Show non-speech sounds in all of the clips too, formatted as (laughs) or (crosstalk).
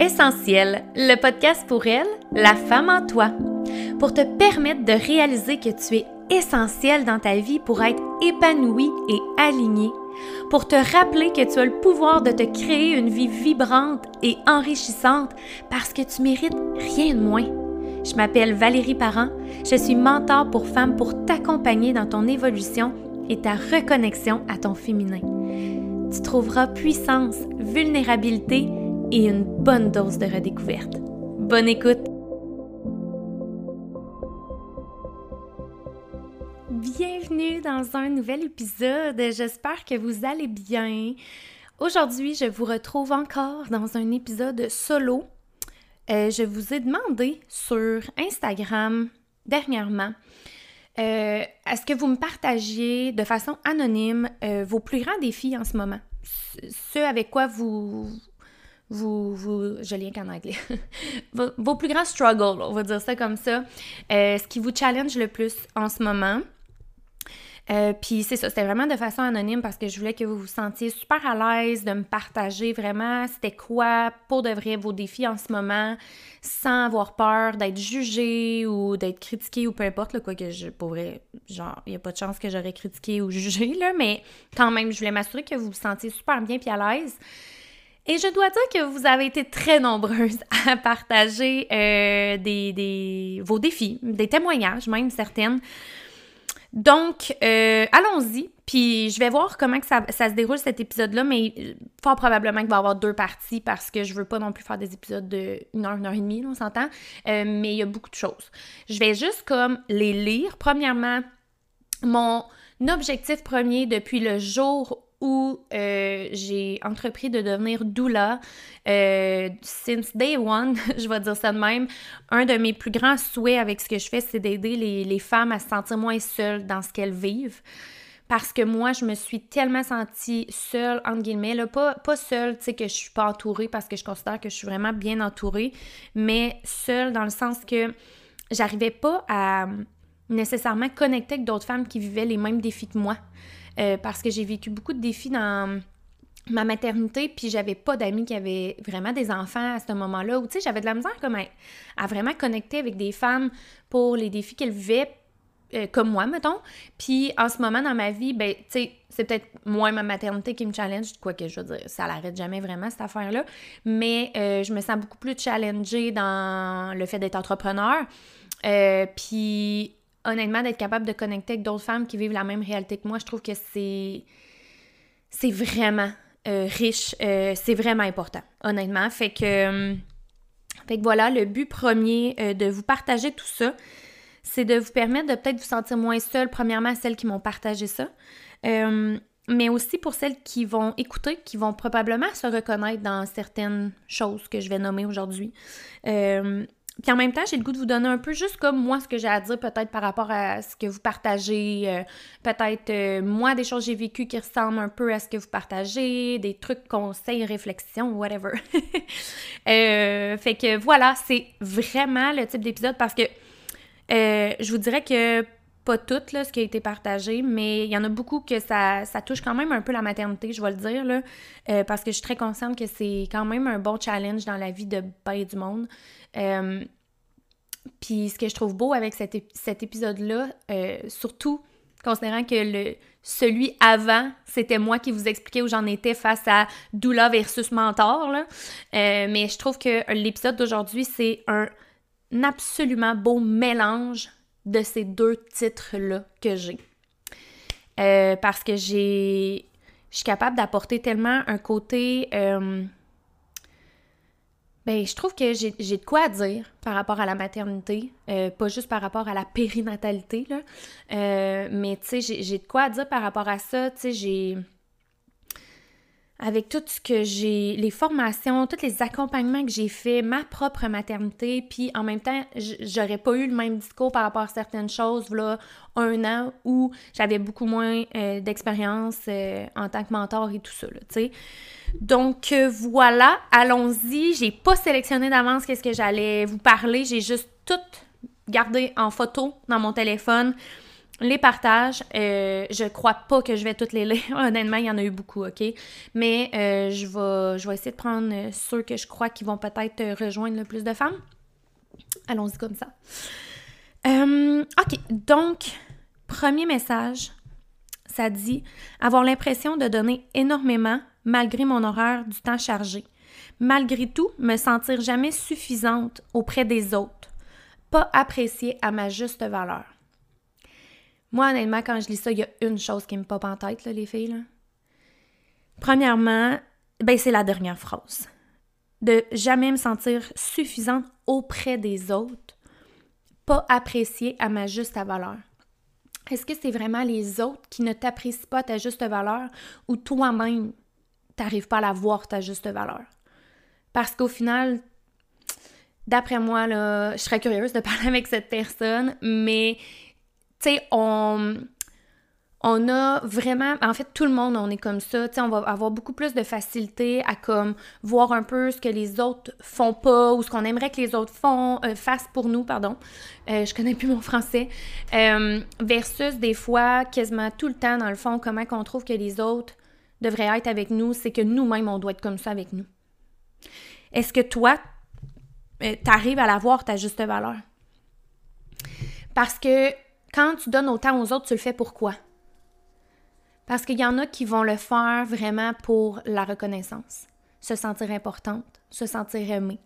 Essentiel, le podcast pour elle, la femme en toi, pour te permettre de réaliser que tu es essentiel dans ta vie pour être épanouie et alignée, pour te rappeler que tu as le pouvoir de te créer une vie vibrante et enrichissante parce que tu mérites rien de moins. Je m'appelle Valérie Parent, je suis mentor pour femmes pour t'accompagner dans ton évolution et ta reconnexion à ton féminin. Tu trouveras puissance, vulnérabilité et une bonne dose de redécouverte. Bonne écoute! Bienvenue dans un nouvel épisode. J'espère que vous allez bien. Aujourd'hui, je vous retrouve encore dans un épisode solo. Euh, je vous ai demandé sur Instagram dernièrement euh, est-ce que vous me partagiez de façon anonyme euh, vos plus grands défis en ce moment? Ce avec quoi vous, vous, vous, je lis qu'en anglais, (laughs) vos, plus grands struggles, on va dire ça comme ça, euh, ce qui vous challenge le plus en ce moment. Euh, puis c'est ça, c'était vraiment de façon anonyme parce que je voulais que vous vous sentiez super à l'aise de me partager vraiment c'était quoi pour de vrai vos défis en ce moment sans avoir peur d'être jugé ou d'être critiqué ou peu importe, quoi que je pourrais, genre, il n'y a pas de chance que j'aurais critiqué ou jugé, là, mais quand même, je voulais m'assurer que vous vous sentiez super bien puis à l'aise. Et je dois dire que vous avez été très nombreuses (laughs) à partager euh, vos défis, des témoignages même certaines. Donc, euh, allons-y. Puis je vais voir comment que ça, se déroule cet épisode-là, mais fort probablement qu'il va y avoir deux parties parce que je veux pas non plus faire des épisodes de une heure, une heure et demie, on s'entend. Euh, mais il y a beaucoup de choses. Je vais juste comme les lire. Premièrement, mon objectif premier depuis le jour où euh, j'ai entrepris de devenir doula. Euh, since day one, (laughs) je vais dire ça de même, un de mes plus grands souhaits avec ce que je fais, c'est d'aider les, femmes à se sentir moins seules dans ce qu'elles vivent. Parce que moi, je me suis tellement sentie seule, entre guillemets, là, pas, pas seule, tu sais, que je suis pas entourée parce que je considère que je suis vraiment bien entourée, mais seule dans le sens que j'arrivais pas à nécessairement connecter avec d'autres femmes qui vivaient les mêmes défis que moi. Euh, parce que j'ai vécu beaucoup de défis dans ma maternité, puis j'avais pas d'amis qui avaient vraiment des enfants à ce moment-là, ou tu sais, j'avais de la misère comme à, vraiment connecter avec des femmes pour les défis qu'elles vivaient, euh, comme moi, mettons. Puis en ce moment dans ma vie, ben, tu sais, c'est peut-être moins ma maternité qui me challenge, quoi que je veux dire, ça l'arrête jamais vraiment cette affaire-là, mais euh, je me sens beaucoup plus challengée dans le fait d'être entrepreneur. puis honnêtement, d'être capable de connecter avec d'autres femmes qui vivent la même réalité que moi, je trouve que c'est. C'est vraiment euh, riche. Euh, c'est vraiment important, honnêtement. Fait que. Euh, fait que voilà, le but premier de vous partager tout ça, c'est de vous permettre de peut-être vous sentir moins seule, premièrement, celles qui m'ont partagé ça. mais aussi pour celles qui vont écouter, qui vont probablement se reconnaître dans certaines choses que je vais nommer aujourd'hui. Puis en même temps, j'ai le goût de vous donner un peu juste comme moi ce que j'ai à dire peut-être par rapport à ce que vous partagez, euh, peut-être euh, moi des choses que j'ai vécues qui ressemblent un peu à ce que vous partagez, des trucs, conseils, réflexions, whatever. (laughs) euh, fait que voilà, c'est vraiment le type d'épisode parce que je vous dirais que pas tout là, ce qui a été partagé, mais il y en a beaucoup que ça, ça touche quand même un peu la maternité, je vais le dire, là, parce que je suis très consciente que c'est quand même un bon challenge dans la vie de bien du monde. Euh, puis ce que je trouve beau avec cet, épisode-là, euh, surtout considérant que le, celui avant, c'était moi qui vous expliquais où j'en étais face à doula versus mentor. Là. Euh, mais je trouve que l'épisode d'aujourd'hui, c'est un absolument beau mélange de ces deux titres-là que j'ai. parce que j'ai. Je suis capable d'apporter tellement un côté ben, je trouve que j'ai de quoi dire par rapport à la maternité, euh, pas juste par rapport à la périnatalité, là. Euh, mais tu sais, j'ai de quoi dire par rapport à ça. Tu j'ai. Avec tout ce que j'ai, les formations, tous les accompagnements que j'ai fait, ma propre maternité, puis en même temps, j'aurais pas eu le même discours par rapport à certaines choses, là, un an où j'avais beaucoup moins euh, d'expérience en tant que mentor et tout ça, tu sais. Donc euh, voilà, allons-y. J'ai pas sélectionné d'avance qu'est-ce que j'allais vous parler. J'ai juste tout gardé en photo dans mon téléphone. Les partages, euh, je crois pas que je vais toutes les lire. (laughs) Honnêtement, il y en a eu beaucoup, OK? Mais euh, je, vais, je vais essayer de prendre euh, ceux que je crois qui vont peut-être rejoindre le plus de femmes. Allons-y comme ça. OK, donc, premier message, ça dit avoir l'impression de donner énormément malgré mon horaire du temps chargé. Malgré tout, me sentir jamais suffisante auprès des autres. Pas appréciée à ma juste valeur. Moi, honnêtement, quand je lis ça, il y a une chose qui me pop en tête, les filles. Premièrement, ben, c'est la dernière phrase. De jamais me sentir suffisante auprès des autres, pas appréciée à ma juste valeur. Est-ce que c'est vraiment les autres qui ne t'apprécient pas ta juste valeur ou toi-même, t'arrives pas à la voir ta juste valeur? Parce qu'au final, d'après moi, là, je serais curieuse de (laughs) parler avec cette personne, mais tu sais, on, on a vraiment, en fait, tout le monde, on est comme ça, tu sais, on va avoir beaucoup plus de facilité à comme voir un peu ce que les autres font pas ou ce qu'on aimerait que les autres font, euh, fassent pour nous, pardon. Euh, je connais plus mon français. Euh, versus des fois, quasiment tout le temps, dans le fond, comment qu'on trouve que les autres devraient être avec nous, c'est que nous-mêmes, on doit être comme ça avec nous. Est-ce que toi, t'arrives à la voir ta juste valeur? Parce que quand tu donnes autant aux autres, tu le fais pourquoi? Parce qu'il y en a qui vont le faire vraiment pour la reconnaissance, se sentir importante, se sentir aimée.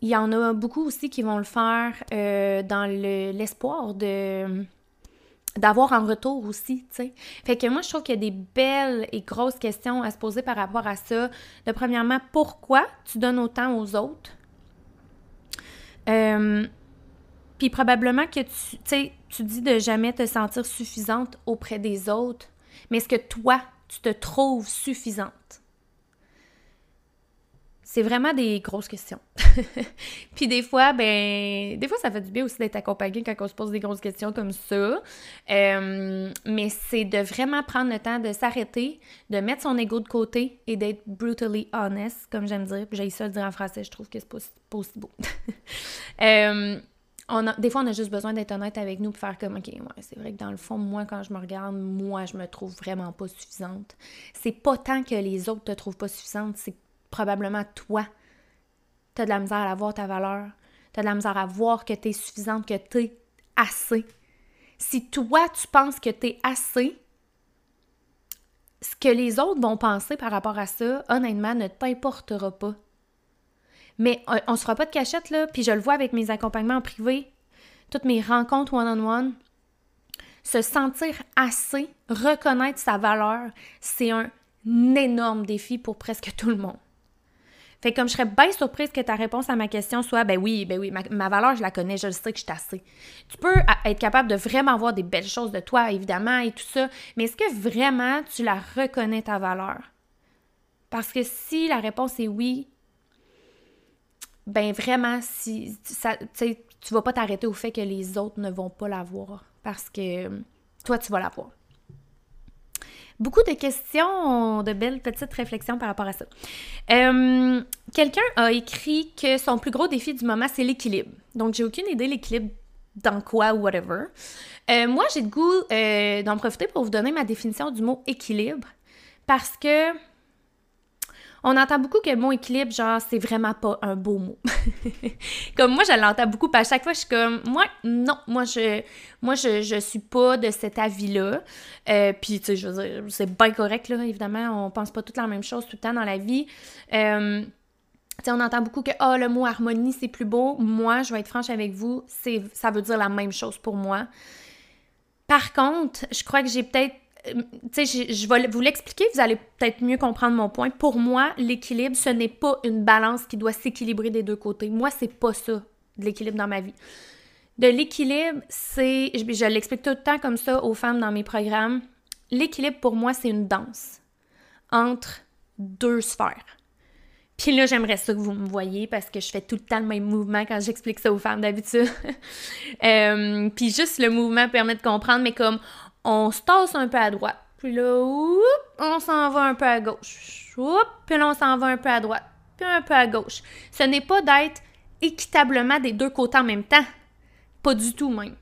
Il y en a beaucoup aussi qui vont le faire euh, dans l'espoir d'avoir un retour aussi, tu sais. Fait que moi, je trouve qu'il y a des belles et grosses questions à se poser par rapport à ça. De premièrement, pourquoi tu donnes autant aux autres? Euh, puis probablement que tu, tu dis de jamais te sentir suffisante auprès des autres, mais est-ce que toi, tu te trouves suffisante? C'est vraiment des grosses questions. (laughs) puis des fois, ben, des fois, ça fait du bien aussi d'être accompagné quand on se pose des grosses questions comme ça. Euh, mais c'est de vraiment prendre le temps de s'arrêter, de mettre son ego de côté et d'être brutally honest, comme j'aime dire. J'ai ça le dire en français, je trouve que c'est pas, pas aussi beau. (laughs) euh, des fois, on a juste besoin d'être honnête avec nous pour faire comme, OK, c'est vrai que dans le fond, moi, quand je me regarde, moi, je me trouve vraiment pas suffisante. C'est pas tant que les autres te trouvent pas suffisante, c'est probablement toi. Tu as de la misère à voir ta valeur. Tu as de la misère à voir que tu es suffisante, que tu es assez. Si toi, tu penses que tu es assez, ce que les autres vont penser par rapport à ça, honnêtement, ne t'importera pas. Mais on, ne se fera pas de cachette, là. Puis je le vois avec mes accompagnements en privé, toutes mes rencontres one-on-one. Se sentir assez, reconnaître sa valeur, c'est un énorme défi pour presque tout le monde. Fait comme je serais bien surprise que ta réponse à ma question soit ben oui, ben oui, ma, valeur, je la connais, je le sais que je suis assez. Tu peux être capable de vraiment voir des belles choses de toi, évidemment, et tout ça, mais est-ce que vraiment tu la reconnais ta valeur? Parce que si la réponse est oui, ben vraiment, si ça, tu vas pas t'arrêter au fait que les autres ne vont pas la voir parce que toi, tu vas la voir. Beaucoup de questions, de belles petites réflexions par rapport à ça. Euh, quelqu'un a écrit que son plus gros défi du moment, c'est l'équilibre. Donc, j'ai aucune idée l'équilibre dans quoi ou whatever. Euh, moi, j'ai le goût euh, d'en profiter pour vous donner ma définition du mot équilibre parce que on entend beaucoup que le mot équilibre, genre, c'est vraiment pas un beau mot. (laughs) comme moi, je l'entends beaucoup, puis à chaque fois, je suis comme, moi, non, moi, je, moi, je, suis pas de cet avis-là. Euh, puis, tu sais, je veux dire, c'est bien correct, là, évidemment, on pense pas toutes la même chose tout le temps dans la vie. Euh, sais, on entend beaucoup que oh, le mot harmonie, c'est plus beau. Moi, je vais être franche avec vous, ça veut dire la même chose pour moi. Par contre, je crois que j'ai peut-être tu sais, je, vais vous l'expliquer, vous allez peut-être mieux comprendre mon point. Pour moi, l'équilibre, ce n'est pas une balance qui doit s'équilibrer des deux côtés. Moi, c'est pas ça, de l'équilibre dans ma vie. De l'équilibre, c'est, je, je l'explique tout le temps comme ça aux femmes dans mes programmes. L'équilibre, pour moi, c'est une danse entre deux sphères. Puis là, j'aimerais ça que vous me voyez parce que je fais tout le temps le même mouvement quand j'explique ça aux femmes d'habitude. (laughs) Euh, puis juste le mouvement permet de comprendre, mais comme on se tasse un peu à droite. Puis là, on s'en va un peu à gauche. puis là, on s'en va un peu à droite. Puis un peu à gauche. Ce n'est pas d'être équitablement des deux côtés en même temps. Pas du tout même.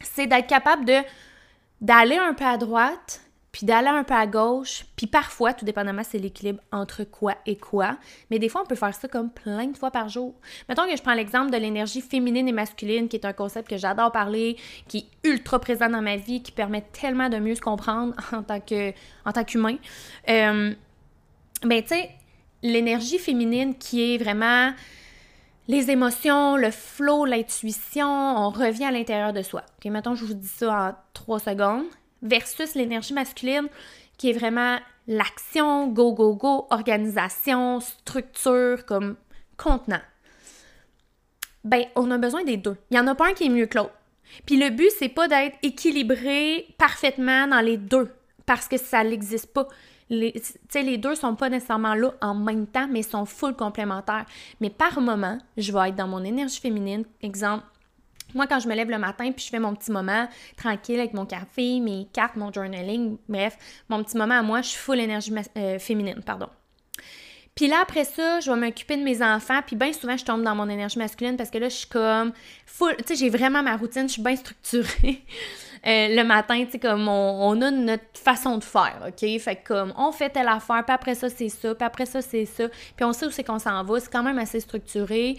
c'est d'être capable d'aller un peu à droite, puis d'aller un peu à gauche, puis parfois, tout dépendamment, c'est l'équilibre entre quoi et quoi, mais des fois, on peut faire ça comme plein de fois par jour. Mettons que je prends l'exemple de l'énergie féminine et masculine, qui est un concept que j'adore parler, qui est ultra présent dans ma vie, qui permet tellement de mieux se comprendre (laughs) en tant qu'humain. Euh, ben, tu sais, l'énergie féminine qui est vraiment les émotions, le flow, l'intuition, on revient à l'intérieur de soi. Ok, mettons, je vous dis ça en trois secondes versus l'énergie masculine qui est vraiment l'action, go, go, go, organisation, structure, comme contenant. Ben, on a besoin des deux. Il n'y en a pas un qui est mieux que l'autre. Puis le but, c'est pas d'être équilibré parfaitement dans les deux, parce que ça n'existe pas. Les, les deux sont pas nécessairement là en même temps, mais sont full complémentaires. Mais par moment, je vais être dans mon énergie féminine. Exemple, moi, quand je me lève le matin, puis je fais mon petit moment tranquille avec mon café, mes cartes, mon journaling, bref, mon petit moment à moi, je suis full énergie euh, féminine, pardon. Puis là, après ça, je vais m'occuper de mes enfants, puis bien souvent, je tombe dans mon énergie masculine parce que là, je suis comme full, tu sais, j'ai vraiment ma routine, je suis bien structurée. (laughs) Euh, le matin, tu sais, comme on, a notre façon de faire, OK? Fait que comme on fait telle affaire, puis après ça, c'est ça, puis après ça, c'est ça, puis on sait où c'est qu'on s'en va, c'est quand même assez structuré.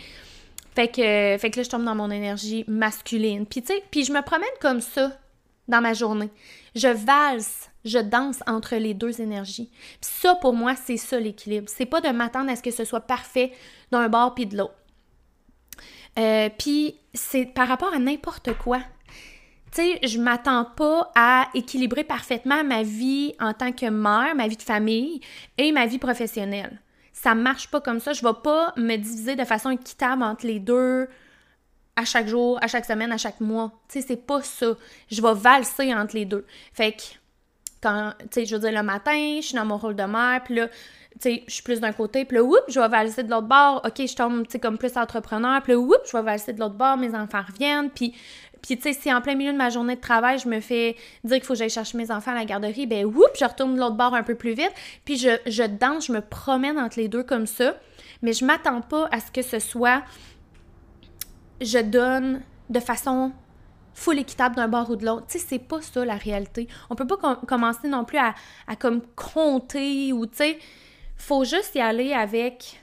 Fait que, fait que là, je tombe dans mon énergie masculine. Puis, tu sais, puis je me promène comme ça dans ma journée. Je valse, je danse entre les deux énergies. Puis ça, pour moi, c'est ça l'équilibre. C'est pas de m'attendre à ce que ce soit parfait d'un bord puis de l'autre. Euh, puis c'est par rapport à n'importe quoi. Tu sais, je m'attends pas à équilibrer parfaitement ma vie en tant que mère, ma vie de famille et ma vie professionnelle ça marche pas comme ça. Je vais pas me diviser de façon équitable entre les deux à chaque jour, à chaque semaine, à chaque mois. Tu sais, c'est pas ça. Je vais valser entre les deux. Fait que, quand, tu sais, je veux dire, le matin, je suis dans mon rôle de mère, puis là, tu sais, je suis plus d'un côté, puis là, oups, je vais valser de l'autre bord. OK, je tombe, tu sais, comme plus entrepreneur, puis là, oups, je vais valser de l'autre bord, mes enfants reviennent, puis puis, tu sais, si en plein milieu de ma journée de travail, je me fais dire qu'il faut que j'aille chercher mes enfants à la garderie, ben, oups, je retourne de l'autre bord un peu plus vite. Puis, je, je danse, je me promène entre les deux comme ça. Mais je m'attends pas à ce que ce soit. Je donne de façon full équitable d'un bord ou de l'autre. Tu sais, c'est pas ça la réalité. On peut pas commencer non plus à, à comme compter ou, tu sais, faut juste y aller avec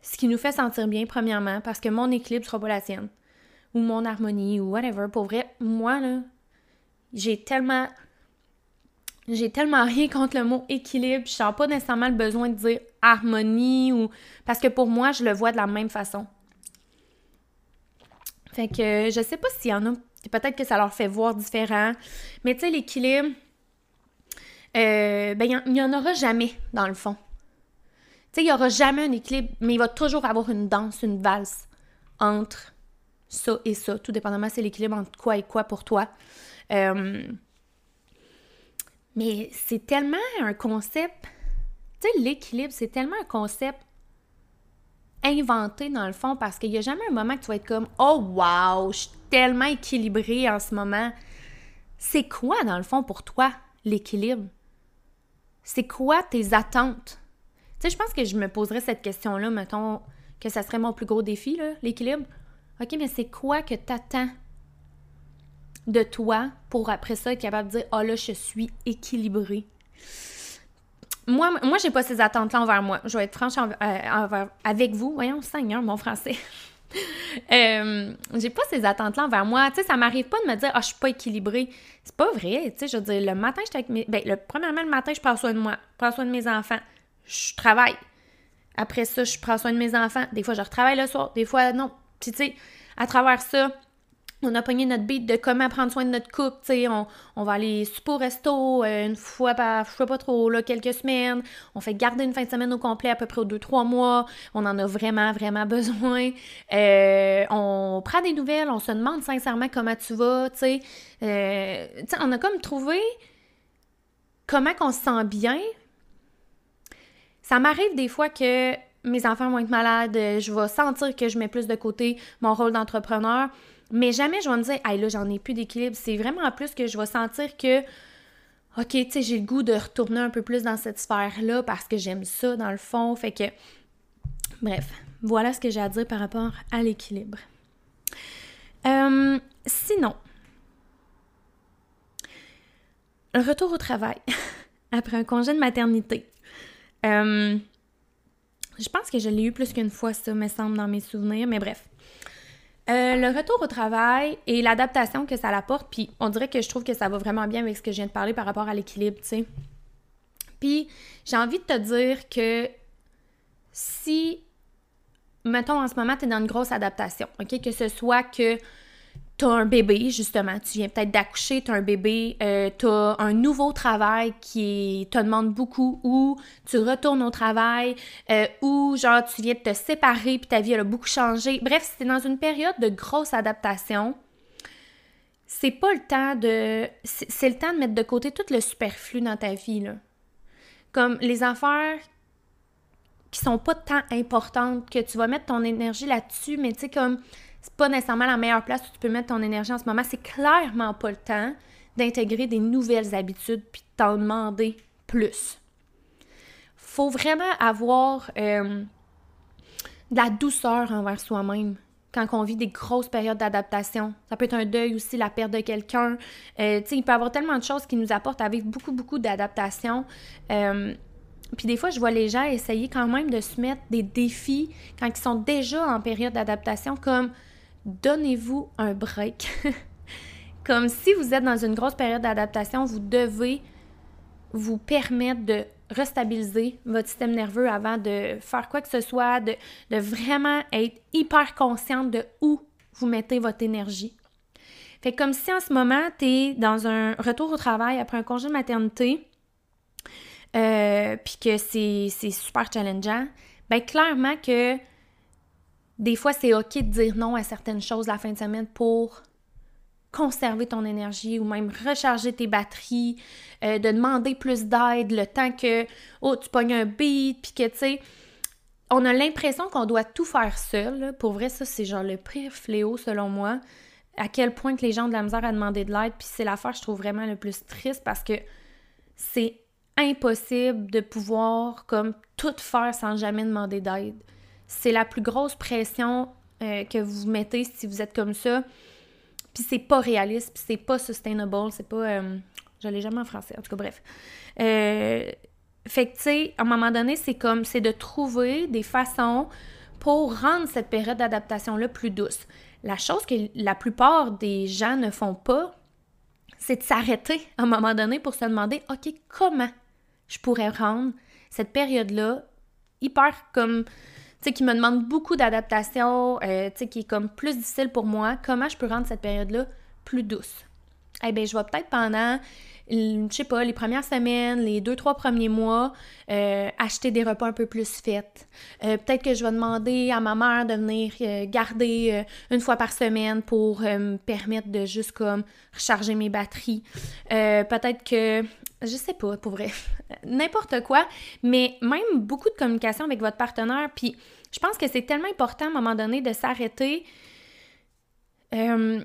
ce qui nous fait sentir bien, premièrement, parce que mon équilibre sera pas la sienne ou mon harmonie ou whatever. Pour vrai, moi, là, j'ai tellement. J'ai tellement rien contre le mot équilibre. Je sens pas nécessairement le besoin de dire harmonie ou. Parce que pour moi, je le vois de la même façon. Fait que je sais pas s'il y en a. Peut-être que ça leur fait voir différent. Mais tu sais, l'équilibre. Euh, ben, il n'y en, aura jamais, dans le fond. Tu sais, il n'y aura jamais un équilibre, mais il va toujours avoir une danse, une valse entre ça et ça, tout dépendamment c'est l'équilibre entre quoi et quoi pour toi. Euh, mais c'est tellement un concept, tu sais, l'équilibre, c'est tellement un concept inventé dans le fond parce qu'il n'y a jamais un moment que tu vas être comme Oh wow, je suis tellement équilibrée en ce moment. C'est quoi dans le fond pour toi l'équilibre? C'est quoi tes attentes? Tu sais, je pense que je me poserais cette question-là, mettons que ça serait mon plus gros défi, l'équilibre. OK, mais c'est quoi que tu attends de toi pour après ça être capable de dire Ah oh là, je suis équilibrée? Moi, moi j'ai pas ces attentes-là envers moi. Je vais être franche euh, avec vous. Voyons, Seigneur, mon français. (laughs) euh, j'ai pas ces attentes-là envers moi. Tu sais, ça m'arrive pas de me dire Ah, oh, je suis pas équilibrée. C'est pas vrai. Tu sais, je veux dire, le matin, j'étais avec mes. Ben, le, premièrement, le matin, je prends soin de moi. Je prends soin de mes enfants. Je travaille. Après ça, je prends soin de mes enfants. Des fois, je retravaille le soir. Des fois, non. Puis, tu sais, à travers ça, on a pogné notre beat de comment prendre soin de notre couple, tu sais, on, va aller super au resto euh, une fois par, je sais pas trop, là, quelques semaines, on fait garder une fin de semaine au complet à peu près aux deux, trois mois, on en a vraiment, vraiment (laughs) besoin, euh, on prend des nouvelles, on se demande sincèrement comment tu vas, tu sais, euh, on a comme trouvé comment qu'on se sent bien. Ça m'arrive des fois que mes enfants vont être malades, euh, je vais sentir que je mets plus de côté mon rôle d'entrepreneur, mais jamais je vais me dire, hey là, j'en ai plus d'équilibre. C'est vraiment plus que je vais sentir que, ok, tu sais, j'ai le goût de retourner un peu plus dans cette sphère-là parce que j'aime ça dans le fond. Fait que, bref, voilà ce que j'ai à dire par rapport à l'équilibre. Euh, sinon, le retour au travail (laughs) après un congé de maternité. Euh, je pense que je l'ai eu plus qu'une fois, ça me semble, dans mes souvenirs, mais bref. Euh, le retour au travail et l'adaptation que ça apporte, puis on dirait que je trouve que ça va vraiment bien avec ce que je viens de parler par rapport à l'équilibre, tu sais. Puis j'ai envie de te dire que si, mettons en ce moment, tu es dans une grosse adaptation, OK? Que ce soit que tu as un bébé, justement, tu viens peut-être d'accoucher, tu as un bébé, euh, tu as un nouveau travail qui te demande beaucoup, ou tu retournes au travail, euh, ou genre tu viens de te séparer puis ta vie a beaucoup changé. Bref, si tu es dans une période de grosse adaptation, c'est pas le temps de. C'est le temps de mettre de côté tout le superflu dans ta vie, là. Comme les affaires qui sont pas tant importantes, que tu vas mettre ton énergie là-dessus, mais tu sais, comme c'est pas nécessairement la meilleure place où tu peux mettre ton énergie en ce moment. C'est clairement pas le temps d'intégrer des nouvelles habitudes puis de t'en demander plus. Faut vraiment avoir euh, de la douceur envers soi-même quand on vit des grosses périodes d'adaptation. Ça peut être un deuil aussi, la perte de quelqu'un. Euh, il peut y avoir tellement de choses qui nous apportent à vivre beaucoup, beaucoup d'adaptation. Euh, puis des fois, je vois les gens essayer quand même de se mettre des défis quand ils sont déjà en période d'adaptation, comme donnez-vous un break. (laughs) Comme si vous êtes dans une grosse période d'adaptation, vous devez vous permettre de restabiliser votre système nerveux avant de faire quoi que ce soit, de, vraiment être hyper consciente de où vous mettez votre énergie. Fait comme si en ce moment, tu es dans un retour au travail après un congé de maternité, euh, puis que c'est super challengeant, ben clairement que des fois, c'est OK de dire non à certaines choses la fin de semaine pour conserver ton énergie ou même recharger tes batteries, euh, de demander plus d'aide le temps que, oh, tu pognes un beat, puis que, tu sais, on a l'impression qu'on doit tout faire seul. Pour vrai, ça, c'est genre le pire fléau, selon moi. À quel point les gens de la misère à demander de l'aide, puis c'est l'affaire, je trouve vraiment le plus triste parce que c'est impossible de pouvoir, comme, tout faire sans jamais demander d'aide c'est la plus grosse pression euh, que vous mettez si vous êtes comme ça. Puis c'est pas réaliste, puis c'est pas sustainable, c'est pas. Euh, je l'ai jamais en français, en tout cas, bref. Euh, fait que, tu sais, à un moment donné, c'est comme, c'est de trouver des façons pour rendre cette période d'adaptation-là plus douce. La chose que la plupart des gens ne font pas, c'est de s'arrêter à un moment donné pour se demander, OK, comment je pourrais rendre cette période-là hyper comme qui me demande beaucoup d'adaptation, euh, qui est comme plus difficile pour moi, comment je peux rendre cette période-là plus douce? Eh bien, je vais peut-être pendant, je sais pas, les premières semaines, les deux, trois premiers mois, euh, acheter des repas un peu plus faits. Euh, peut-être que je vais demander à ma mère de venir garder une fois par semaine pour me permettre de juste comme recharger mes batteries. peut-être que je sais pas, pour vrai, (laughs) n'importe quoi, mais même beaucoup de communication avec votre partenaire, puis je pense que c'est tellement important à un moment donné de s'arrêter euh,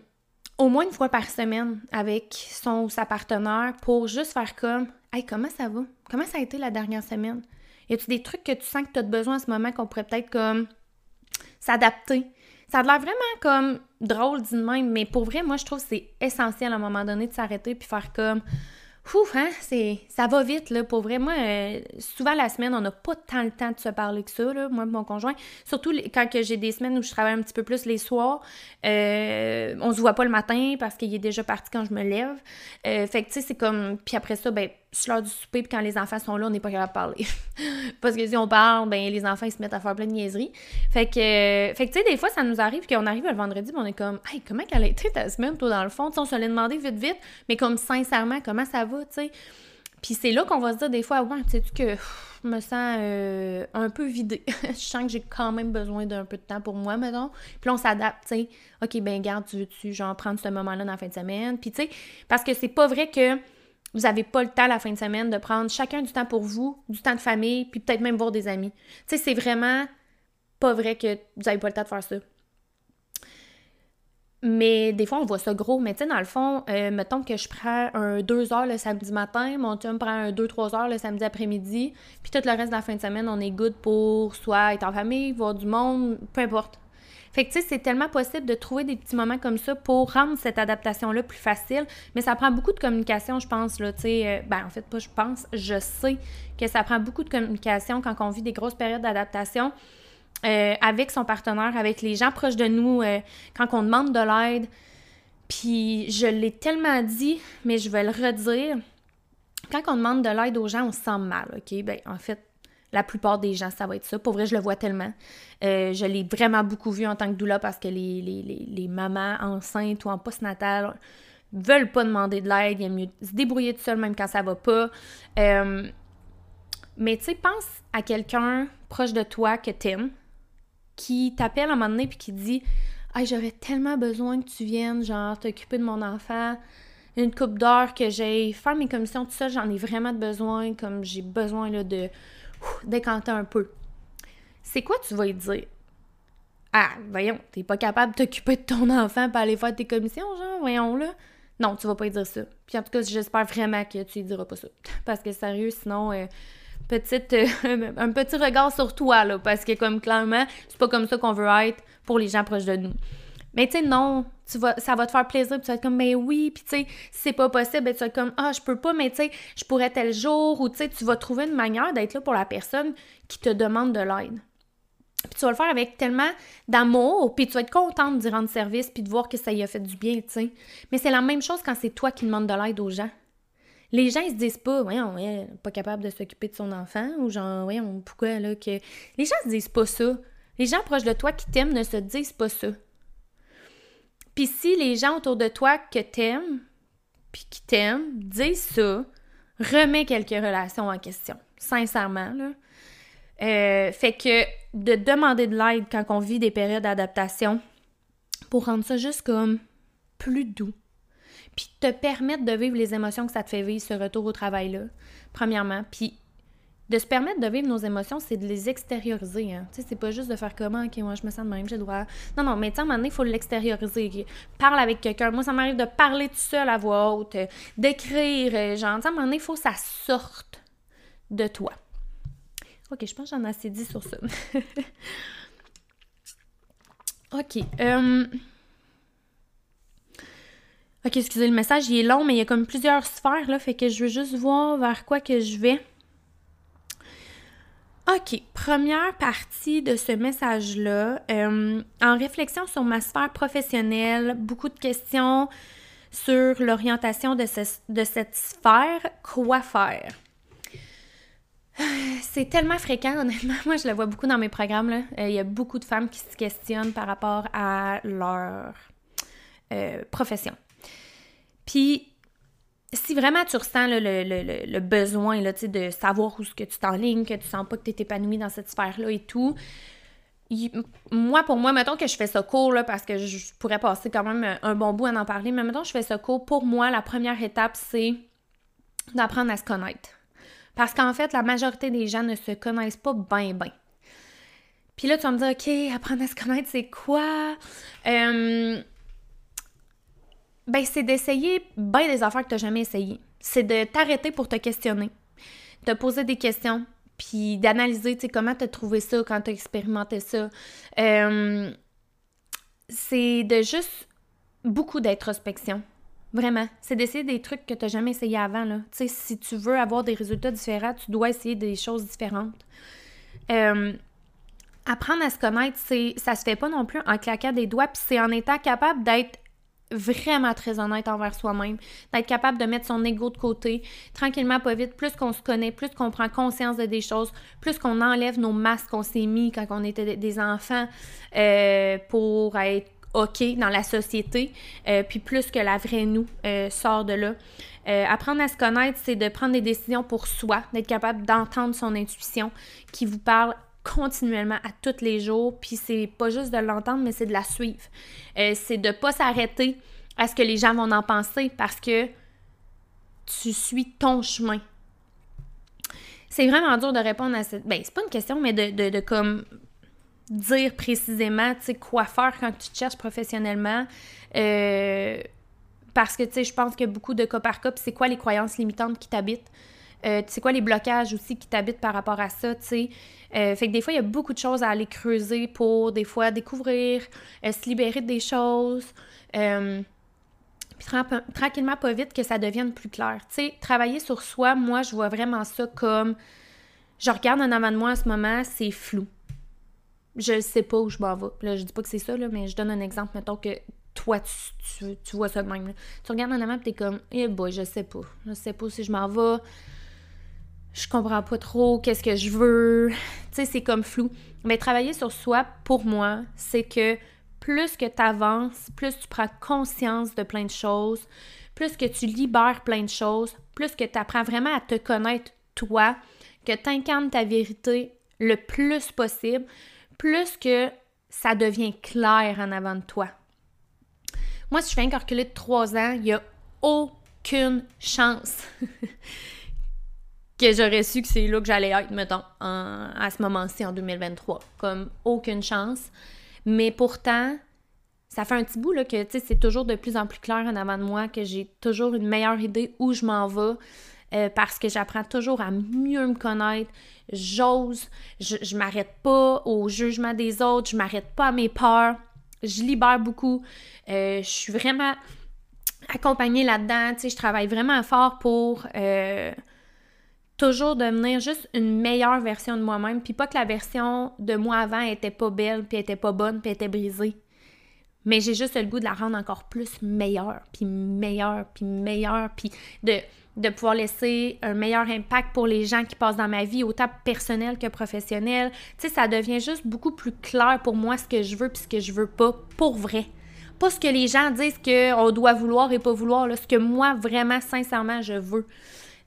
au moins une fois par semaine avec son ou sa partenaire pour juste faire comme Hey, comment ça va? Comment ça a été la dernière semaine? Y a-tu des trucs que tu sens que tu as besoin en ce moment qu'on pourrait peut-être comme s'adapter? Ça a l'air vraiment comme drôle dit même, mais pour vrai, moi je trouve que c'est essentiel à un moment donné de s'arrêter puis faire comme Ouf, hein, c'est, ça va vite, là, pour vrai. Moi, euh, souvent la semaine, on n'a pas tant le temps de se parler que ça, là, moi mon conjoint. Surtout quand j'ai des semaines où je travaille un petit peu plus les soirs. Euh, on se voit pas le matin parce qu'il est déjà parti quand je me lève. Euh, fait que, tu sais, c'est comme... Puis après ça, ben, c'est l'heure du souper, puis quand les enfants sont là, on n'est pas capable de parler. (laughs) Parce que si on parle, ben les enfants, ils se mettent à faire plein de niaiseries. Fait que, fait que tu sais, des fois, ça nous arrive qu'on arrive le vendredi, puis on est comme, hey, comment qu'elle a été ta semaine, toi, dans le fond? on se l'est demandé vite, vite, mais comme sincèrement, comment ça va, tu sais? Puis c'est là qu'on va se dire des fois, ouais, sais-tu que je me sens euh, un peu vidée. (laughs) je sens que j'ai quand même besoin d'un peu de temps pour moi, mettons. Puis on s'adapte, tu sais. OK, ben garde, tu veux-tu, genre, prendre ce moment-là dans la fin de semaine? Puis tu sais, parce que c'est pas vrai que vous n'avez pas le temps la fin de semaine de prendre chacun du temps pour vous, du temps de famille, puis peut-être même voir des amis. Tu sais, c'est vraiment pas vrai que vous n'avez pas le temps de faire ça. Mais des fois, on voit ça gros. Mais tu sais, dans le fond, euh, mettons que je prends un 2 heures le samedi matin, mon chum prend un 2-3 heures le samedi après-midi, puis tout le reste de la fin de semaine, on est good pour soit être en famille, voir du monde, peu importe. Fait que, tu sais, c'est tellement possible de trouver des petits moments comme ça pour rendre cette adaptation-là plus facile, mais ça prend beaucoup de communication, je pense, là, tu sais, euh, ben, en fait, pas je pense, je sais que ça prend beaucoup de communication quand on vit des grosses périodes d'adaptation. Euh, avec son partenaire, avec les gens proches de nous, euh, quand on demande de l'aide. Puis je l'ai tellement dit, mais je vais le redire. Quand on demande de l'aide aux gens, on se sent mal, OK? Ben, en fait, la plupart des gens, ça va être ça. Pour vrai, je le vois tellement. Euh, je l'ai vraiment beaucoup vu en tant que doula parce que les, mamans enceintes ou en postnatal veulent pas demander de l'aide. Il y a mieux se débrouiller tout seul même quand ça va pas. mais tu sais, pense à quelqu'un proche de toi que t'aimes, qui t'appelle à un moment donné puis qui dit Hey, j'aurais tellement besoin que tu viennes, genre, t'occuper de mon enfant, une coupe d'heure que j'ai faire mes commissions, tout ça, j'en ai vraiment besoin, comme j'ai besoin là, de décanter un peu. C'est quoi tu vas lui dire? Ah, voyons, t'es pas capable de t'occuper de ton enfant pour aller faire tes commissions, genre, voyons là. Non, tu vas pas lui dire ça. Puis en tout cas, j'espère vraiment que tu lui diras pas ça. (laughs) Parce que sérieux, sinon, euh, petite, euh, (laughs) un petit regard sur toi, là, parce que comme clairement, c'est pas comme ça qu'on veut être pour les gens proches de nous. Mais tu sais, non, tu vas, ça va te faire plaisir, puis tu vas être comme, mais oui, puis tu sais, si c'est pas possible, ben, tu vas être comme, ah, je peux pas, mais tu sais, je pourrais tel jour, ou tu sais, tu vas trouver une manière d'être là pour la personne qui te demande de l'aide. Puis tu vas le faire avec tellement d'amour, puis tu vas être contente d'y rendre service, puis de voir que ça y a fait du bien, tu sais. Mais c'est la même chose quand c'est toi qui demandes de l'aide aux gens les gens ils se disent pas, voyons, est pas capable de s'occuper de son enfant, ou genre, voyons, pourquoi là que. Les gens se disent pas ça. Les gens proches de toi qui t'aiment ne se disent pas ça. Puis si les gens autour de toi que t'aimes, puis qui t'aiment, disent ça, remets quelques relations en question. Sincèrement, là. Euh, fait que de demander de l'aide quand on vit des périodes d'adaptation pour rendre ça juste comme plus doux, puis te permettre de vivre les émotions que ça te fait vivre, ce retour au travail-là, premièrement. Puis de se permettre de vivre nos émotions, c'est de les extérioriser. Hein. Tu sais, c'est pas juste de faire comment, ok, moi je me sens de même, j'ai le droit. Non, non, mais tu à un moment donné, il faut l'extérioriser. Parle avec quelqu'un. Moi, ça m'arrive de parler tout seul à voix haute, d'écrire, euh, genre, à un moment donné, il faut que ça sorte de toi. Ok, je pense que j'en ai assez dit sur ça. (laughs) ok. Euh... Ok, excusez, le message, il est long, mais il y a comme plusieurs sphères, là, fait que je veux juste voir vers quoi que je vais. OK, première partie de ce message-là. Euh, en réflexion sur ma sphère professionnelle, beaucoup de questions sur l'orientation de, cette sphère. Quoi faire? (sighs) C'est tellement fréquent, honnêtement. (laughs) Moi, je le vois beaucoup dans mes programmes. Là. Euh, il y a beaucoup de femmes qui se questionnent par rapport à leur euh, profession. Puis, si vraiment tu ressens le, besoin là, de savoir où ce que tu t'enlignes, que tu sens pas que tu es épanoui dans cette sphère-là et tout, moi, pour moi, mettons que je fais ça court, là, parce que je pourrais passer quand même un bon bout à en parler, mais mettons que je fais ça court, pour moi, la première étape, c'est d'apprendre à se connaître. Parce qu'en fait, la majorité des gens ne se connaissent pas bien, bien. Puis là, tu vas me dire, OK, apprendre à se connaître, c'est quoi? Euh, ben, c'est d'essayer bien des affaires que tu n'as jamais essayé. C'est de t'arrêter pour te questionner, te poser des questions, puis d'analyser, tu sais, comment tu as trouvé ça quand tu as expérimenté ça. Euh, c'est de juste beaucoup d'introspection. Vraiment. C'est d'essayer des trucs que tu n'as jamais essayé avant. Là. Si tu veux avoir des résultats différents, tu dois essayer des choses différentes. Euh, apprendre à se connaître, c'est, ça se fait pas non plus en claquant des doigts, puis c'est en étant capable d'être vraiment très honnête envers soi-même, d'être capable de mettre son ego de côté, tranquillement, pas vite, plus qu'on se connaît, plus qu'on prend conscience de des choses, plus qu'on enlève nos masques qu'on s'est mis quand on était des enfants euh, pour être OK dans la société, euh, puis plus que la vraie nous euh, sort de là. apprendre à se connaître, c'est de prendre des décisions pour soi, d'être capable d'entendre son intuition qui vous parle continuellement à tous les jours. Puis c'est pas juste de l'entendre, mais c'est de la suivre. Euh, c'est de pas s'arrêter à ce que les gens vont en penser parce que tu suis ton chemin. C'est vraiment dur de répondre à cette. Ben, c'est pas une question, mais de, comme dire précisément, tu quoi faire quand tu te cherches professionnellement. Euh, parce que, tu sais, je pense a beaucoup de cas par cas, c'est quoi les croyances limitantes qui t'habitent? Euh, tu sais quoi les blocages aussi qui t'habitent par rapport à ça, tu sais. Euh, fait que des fois, il y a beaucoup de choses à aller creuser pour des fois découvrir, euh, se libérer des choses. puis tranquillement, pas vite, que ça devienne plus clair. Tu sais, travailler sur soi, moi, je vois vraiment ça comme... Je regarde en avant de moi en ce moment, c'est flou. Je sais pas où je m'en vais. Là, je dis pas que c'est ça, là, mais je donne un exemple, mettons que toi, tu, vois ça de même. Tu regardes en avant et t'es comme, eh boy, je sais pas. Je sais pas si je m'en vais. Je comprends pas trop qu'est-ce que je veux. Tu sais, c'est comme flou. Mais travailler sur soi, pour moi, c'est que plus que tu avances, plus tu prends conscience de plein de choses, plus que tu libères plein de choses, plus que tu apprends vraiment à te connaître toi, que tu incarnes ta vérité le plus possible, plus que ça devient clair en avant de toi. Moi, si je fais un calculé de trois ans, il n'y a aucune chance (laughs) que j'aurais su que c'est là que j'allais être, mettons, à ce moment-ci, en 2023. Comme aucune chance. Mais pourtant, ça fait un petit bout là, que c'est toujours de plus en plus clair en avant de moi, que j'ai toujours une meilleure idée où je m'en vais. Euh, parce que j'apprends toujours à mieux me connaître. J'ose, je, je m'arrête pas au jugement des autres, je m'arrête pas à mes peurs je libère beaucoup. Euh, je suis vraiment accompagnée là-dedans. Tu sais, je travaille vraiment fort pour euh, toujours devenir juste une meilleure version de moi-même. Puis pas que la version de moi avant était pas belle, puis était pas bonne, puis était brisée. Mais j'ai juste le goût de la rendre encore plus meilleure, puis meilleure, puis meilleure, puis de pouvoir laisser un meilleur impact pour les gens qui passent dans ma vie, autant personnel que professionnel. Tu sais, ça devient juste beaucoup plus clair pour moi ce que je veux puis ce que je veux pas, pour vrai. Pas ce que les gens disent qu'on doit vouloir et pas vouloir, là, ce que moi, vraiment, sincèrement, je veux.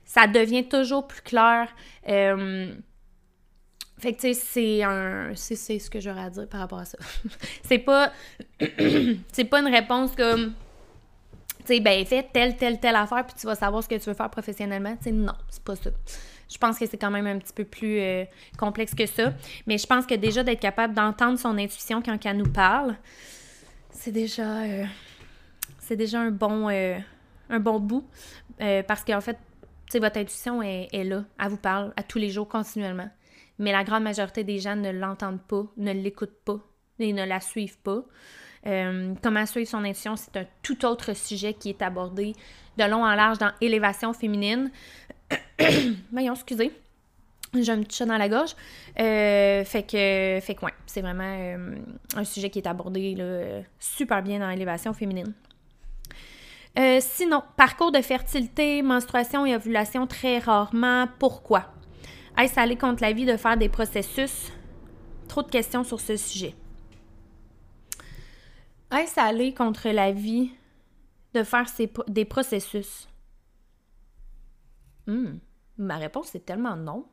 Ça devient toujours plus clair. Euh, fait que, tu sais, c'est un... C'est ce que j'aurais à dire par rapport à ça. (laughs) c'est pas... (clears throat) c'est pas une réponse comme tu sais, ben fais telle, telle, telle affaire, puis tu vas savoir ce que tu veux faire professionnellement. Tu non, c'est pas ça. Je pense que c'est quand même un petit peu plus euh, complexe que ça. Mais je pense que déjà d'être capable d'entendre son intuition quand elle nous parle, c'est déjà, euh, c'est déjà un bon, euh, un bon bout. parce qu'en fait, votre intuition est, là, elle vous parle à tous les jours, continuellement. Mais la grande majorité des gens ne l'entendent pas, ne l'écoutent pas et ne la suivent pas. Euh, comment suivre son intuition, c'est un tout autre sujet qui est abordé de long en large dans Élévation féminine. (coughs) Voyons, excusez. J'ai un petit chat dans la gorge. Euh, fait que, fait que ouais, c'est vraiment euh, un sujet qui est abordé super bien dans Élévation féminine. Sinon, parcours de fertilité, menstruation et ovulation très rarement. Pourquoi? Est-ce aller contre la vie de faire des processus? Trop de questions sur ce sujet. Est-ce aller contre la vie de faire des processus? Hmm, ma réponse est tellement non.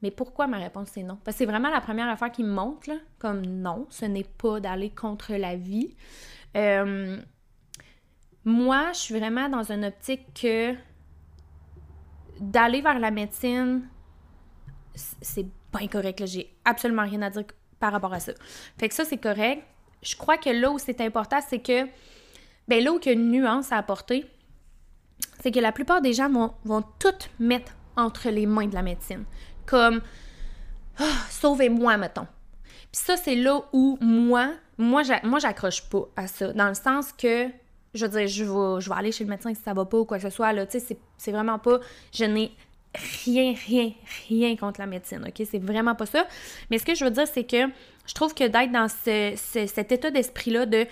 Mais pourquoi ma réponse est non? Parce que c'est vraiment la première affaire qui me montre, comme non, ce n'est pas d'aller contre la vie. Euh, moi, je suis vraiment dans une optique que d'aller vers la médecine, c'est pas incorrect. J'ai absolument rien à dire par rapport à ça. Fait que ça, c'est correct je crois que là où c'est important, c'est que, ben là où il y a une nuance à apporter, c'est que la plupart des gens vont, vont tout mettre entre les mains de la médecine. Comme, oh, sauvez-moi, mettons. Puis ça, c'est là où moi, moi j'accroche pas à ça. Dans le sens que, je veux dire, je vais, je vais aller chez le médecin si ça va pas ou quoi que ce soit. Là, tu sais, c'est vraiment pas. Je n'ai rien, rien, rien contre la médecine, OK? C'est vraiment pas ça. Mais ce que je veux dire, c'est que je trouve que d'être dans cet état d'esprit-là de,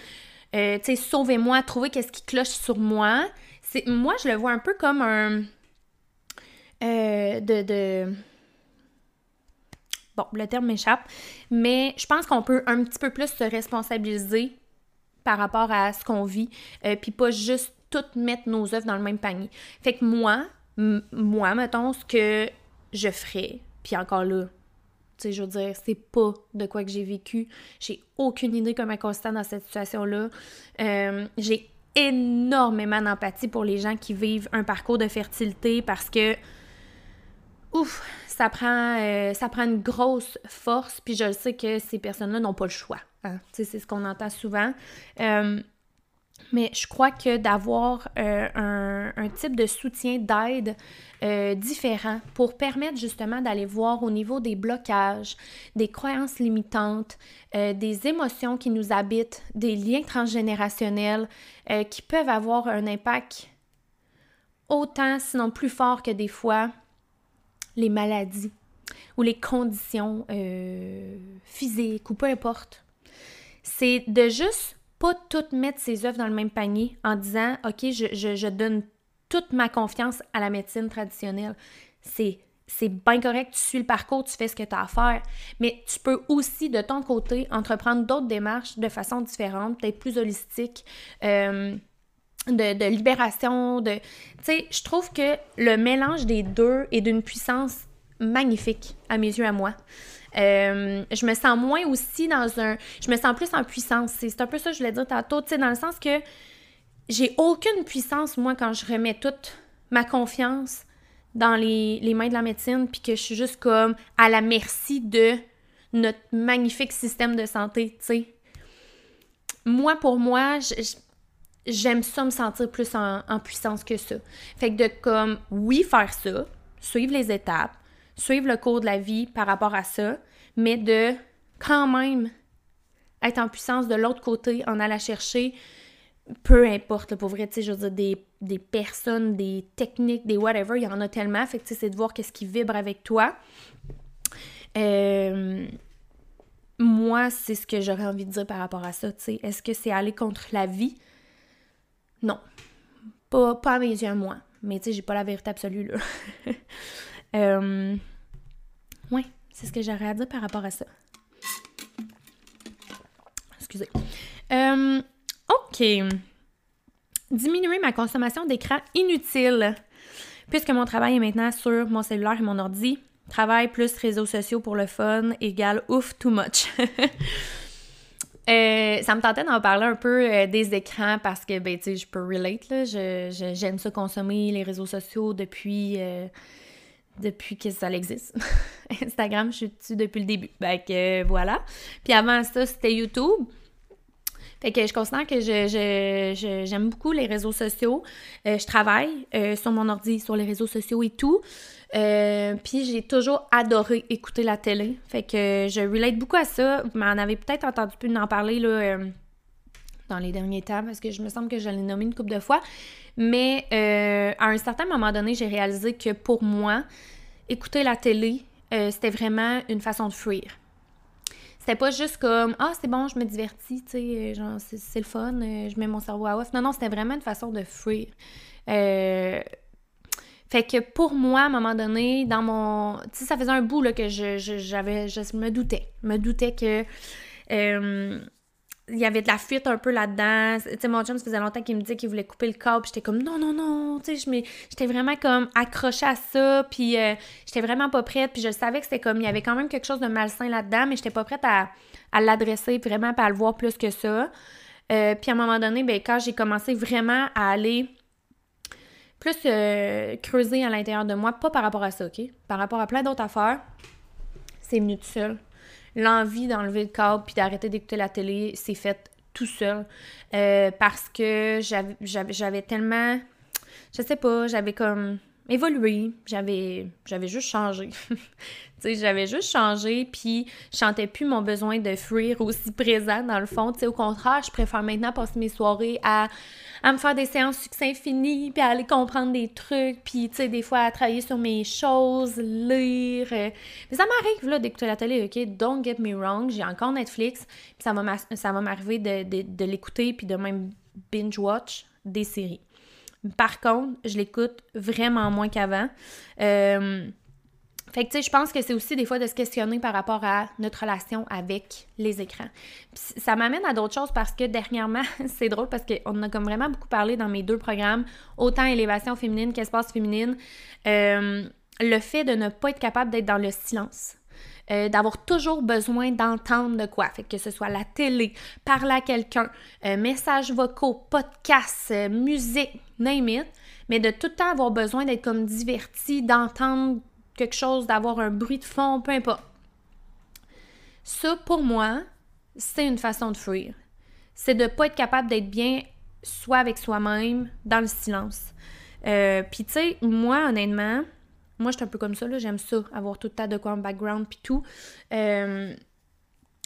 euh, tu sais, sauvez-moi, trouvez qu'est-ce qui cloche sur moi, c'est moi, je le vois un peu comme un... Euh, de, de... Bon, le terme m'échappe, mais je pense qu'on peut un petit peu plus se responsabiliser par rapport à ce qu'on vit, euh, puis pas juste tout mettre nos œufs dans le même panier. Fait que moi, moi, mettons, ce que je ferais, puis encore là, tu sais, je veux dire, c'est pas de quoi que j'ai vécu. J'ai aucune idée comment constant dans cette situation-là. Euh, j'ai énormément d'empathie pour les gens qui vivent un parcours de fertilité parce que, ouf, ça prend, euh, ça prend une grosse force. Puis je sais que ces personnes-là n'ont pas le choix. Sais, c'est ce qu'on entend souvent. Euh, mais je crois que d'avoir euh, un, type de soutien, d'aide euh, différent pour permettre justement d'aller voir au niveau des blocages, des croyances limitantes, des émotions qui nous habitent, des liens transgénérationnels qui peuvent avoir un impact autant, sinon plus fort que des fois, les maladies ou les conditions physiques ou peu importe. C'est de juste pas toutes mettre ses œuvres dans le même panier en disant OK, je, donne toute ma confiance à la médecine traditionnelle. C'est c'est bien correct, tu suis le parcours, tu fais ce que tu as à faire, mais tu peux aussi, de ton côté, entreprendre d'autres démarches de façon différente, peut-être plus holistique, euh, de, de, libération, de... Tu sais, je trouve que le mélange des deux est d'une puissance magnifique, à mes yeux, à moi. Euh, je me sens moins aussi dans un. Je me sens plus en puissance. C'est un peu ça que je voulais dire tantôt, tu sais, dans le sens que j'ai aucune puissance, moi, quand je remets toute ma confiance dans les, mains de la médecine, puis que je suis juste comme à la merci de notre magnifique système de santé, tu sais. Moi, pour moi, j'aime ça me sentir plus en, puissance que ça. Fait que de comme, oui, faire ça, suivre les étapes, suivre le cours de la vie par rapport à ça, mais de quand même être en puissance de l'autre côté, en allant chercher, peu importe, pour vrai, tu sais, je veux dire, des, personnes, des techniques, des whatever, il y en a tellement, fait que c'est de voir qu'est-ce qui vibre avec toi. Euh, moi, c'est ce que j'aurais envie de dire par rapport à ça, tu sais. Est-ce que c'est aller contre la vie? Non. Pas, pas à mes yeux moi. Mais tu sais, j'ai pas la vérité absolue, là. (laughs) euh, oui, c'est ce que j'aurais à dire par rapport à ça. Excusez. Euh, OK. Diminuer ma consommation d'écran inutile. Puisque mon travail est maintenant sur mon cellulaire et mon ordi, travail plus réseaux sociaux pour le fun égale ouf, too much. (laughs) Euh, ça me tentait d'en parler un peu euh, des écrans parce que, ben, tu sais, je peux relate, là. J'aime ça consommer les réseaux sociaux depuis depuis que ça existe. (laughs) Instagram, je suis dessus depuis le début? Fait que voilà. Puis avant ça, c'était YouTube. Fait que je considère que je, j'aime beaucoup les réseaux sociaux. Euh, je travaille euh, sur mon ordi, sur les réseaux sociaux et tout. Euh, puis j'ai toujours adoré écouter la télé. Fait que je relate beaucoup à ça. Vous m'en avez peut-être entendu plus en parler là, dans les derniers temps parce que je me semble que je l'ai nommé une couple de fois. Mais euh, à un certain moment donné, j'ai réalisé que pour moi, écouter la télé, euh, c'était vraiment une façon de fuir. C'était pas juste comme Ah, c'est bon, je me divertis, tu sais, euh, genre, c'est le fun, je mets mon cerveau à off. Non, non, c'était vraiment une façon de fuir. fait que pour moi, à un moment donné, dans mon. Tu sais, ça faisait un bout là, que je, j'avais. Je, me doutais. me doutais que il y avait de la fuite un peu là-dedans. Tu sais, mon chum, ça faisait longtemps qu'il me disait qu'il voulait couper le câble. J'étais comme, non, non, non. Tu sais, j'étais vraiment comme accrochée à ça. Puis euh, j'étais vraiment pas prête. Puis je savais que c'était comme, il y avait quand même quelque chose de malsain là-dedans, mais j'étais pas prête à, l'adresser vraiment, pas à le voir plus que ça. Euh, puis à un moment donné, ben, quand j'ai commencé vraiment à aller plus euh, creuser à l'intérieur de moi, pas par rapport à ça, OK? Par rapport à plein d'autres affaires, c'est venu tout seul l'envie d'enlever le câble puis d'arrêter d'écouter la télé s'est faite tout seul. Euh, parce que j'avais tellement. Je sais pas, j'avais comme évolué, j'avais j'avais juste changé. (laughs) tu sais, j'avais juste changé, puis je sentais plus mon besoin de fuir aussi présent dans le fond. Tu sais, au contraire, je préfère maintenant passer mes soirées à à me faire des séances succès infini, puis à aller comprendre des trucs, puis tu sais, des fois à travailler sur mes choses, lire. Euh. Mais ça m'arrive là d'écouter la télé, ok? Don't get me wrong, j'ai encore Netflix, puis ça va, ça va m'arriver de, de, de l'écouter, puis de même binge-watch des séries. Par contre, je l'écoute vraiment moins qu'avant. Euh, fait que, tu sais, je pense que c'est aussi des fois de se questionner par rapport à notre relation avec les écrans. ça m'amène à d'autres choses parce que dernièrement, (laughs) c'est drôle parce qu'on a comme vraiment beaucoup parlé dans mes deux programmes, autant élévation féminine qu'espace féminine, euh, le fait de ne pas être capable d'être dans le silence. Euh, d'avoir toujours besoin d'entendre de quoi. Fait que ce soit la télé, parler à quelqu'un, euh, messages vocaux, podcasts, musique, name it, mais de tout le temps avoir besoin d'être comme diverti, d'entendre quelque chose, d'avoir un bruit de fond, peu importe. Ça, pour moi, c'est une façon de fuir. C'est de ne pas être capable d'être bien soit avec soi-même, dans le silence. Euh, puis tu sais, moi, honnêtement, moi, je suis un peu comme ça, là, j'aime ça, avoir tout le temps de quoi en background, puis tout. Euh,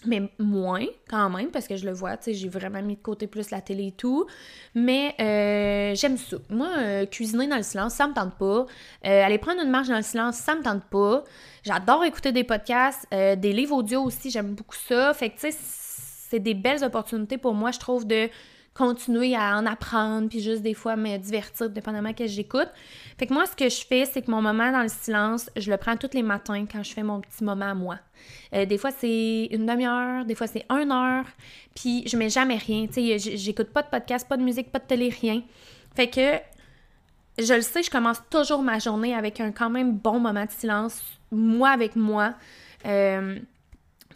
mais moins quand même parce que je le vois, tu sais, j'ai vraiment mis de côté plus la télé et tout. Mais euh, j'aime ça. Moi, euh, cuisiner dans le silence, ça me tente pas. Aller prendre une marche dans le silence, ça me tente pas. J'adore écouter des podcasts, des livres audio aussi, j'aime beaucoup ça. Fait que tu sais, c'est des belles opportunités pour moi, je trouve, de continuer à en apprendre, puis juste des fois me divertir, dépendamment que j'écoute. Fait que moi, ce que je fais, c'est que mon moment dans le silence, je le prends tous les matins quand je fais mon petit moment à moi. Euh, des fois, c'est une demi-heure, des fois, c'est une heure, puis je mets jamais rien. Tu sais, j'écoute pas de podcast, pas de musique, pas de télé, rien. Fait que je le sais, je commence toujours ma journée avec un quand même bon moment de silence, moi avec moi. Euh,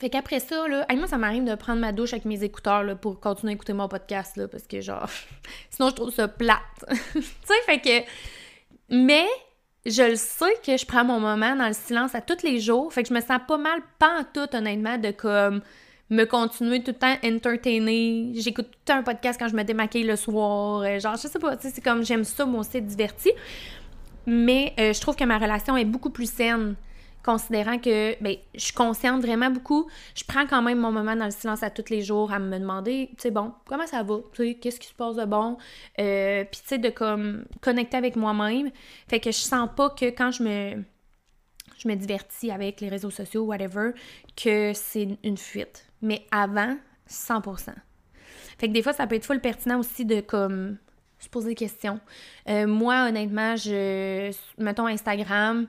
fait qu'après ça, là, moi, ça m'arrive de prendre ma douche avec mes écouteurs là, pour continuer à écouter mon podcast, là, parce que, genre, (laughs) sinon, je trouve ça plate. (laughs) tu sais, fait que. Mais, je le sais que je prends mon moment dans le silence à tous les jours. Fait que je me sens pas mal, pas tout, honnêtement, de comme me continuer tout le temps entertainer. J'écoute tout le temps un podcast quand je me démaquille le soir. Euh, genre, je sais pas, tu sais, c'est comme j'aime ça, moi aussi, diverti. Mais euh, je trouve que ma relation est beaucoup plus saine considérant que ben, je consciente vraiment beaucoup. Je prends quand même mon moment dans le silence à tous les jours à me demander, tu sais, bon, comment ça va? Tu sais, qu'est-ce qui se passe de bon? Euh, Puis, tu sais, de comme connecter avec moi-même. Fait que je sens pas que quand je me, je me divertis avec les réseaux sociaux, whatever, que c'est une fuite. Mais avant, 100%. Fait que des fois, ça peut être full pertinent aussi de comme se poser des questions. Euh, moi, honnêtement, je. Mettons Instagram,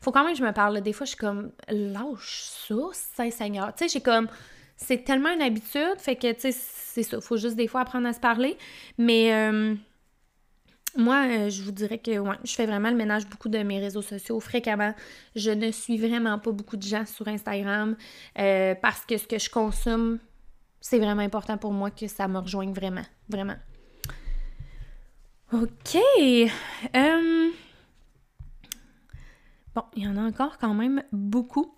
faut quand même que je me parle. Des fois, je suis comme, lâche ça, Saint-Seigneur. Tu sais, j'ai comme, c'est tellement une habitude, fait que, tu sais, c'est ça. Faut juste des fois apprendre à se parler. Mais euh, moi, euh, je vous dirais que ouais, je fais vraiment le ménage beaucoup de mes réseaux sociaux fréquemment. Je ne suis vraiment pas beaucoup de gens sur Instagram euh, parce que ce que je consomme, c'est vraiment important pour moi que ça me rejoigne vraiment. Vraiment. OK. Il y en a encore quand même beaucoup.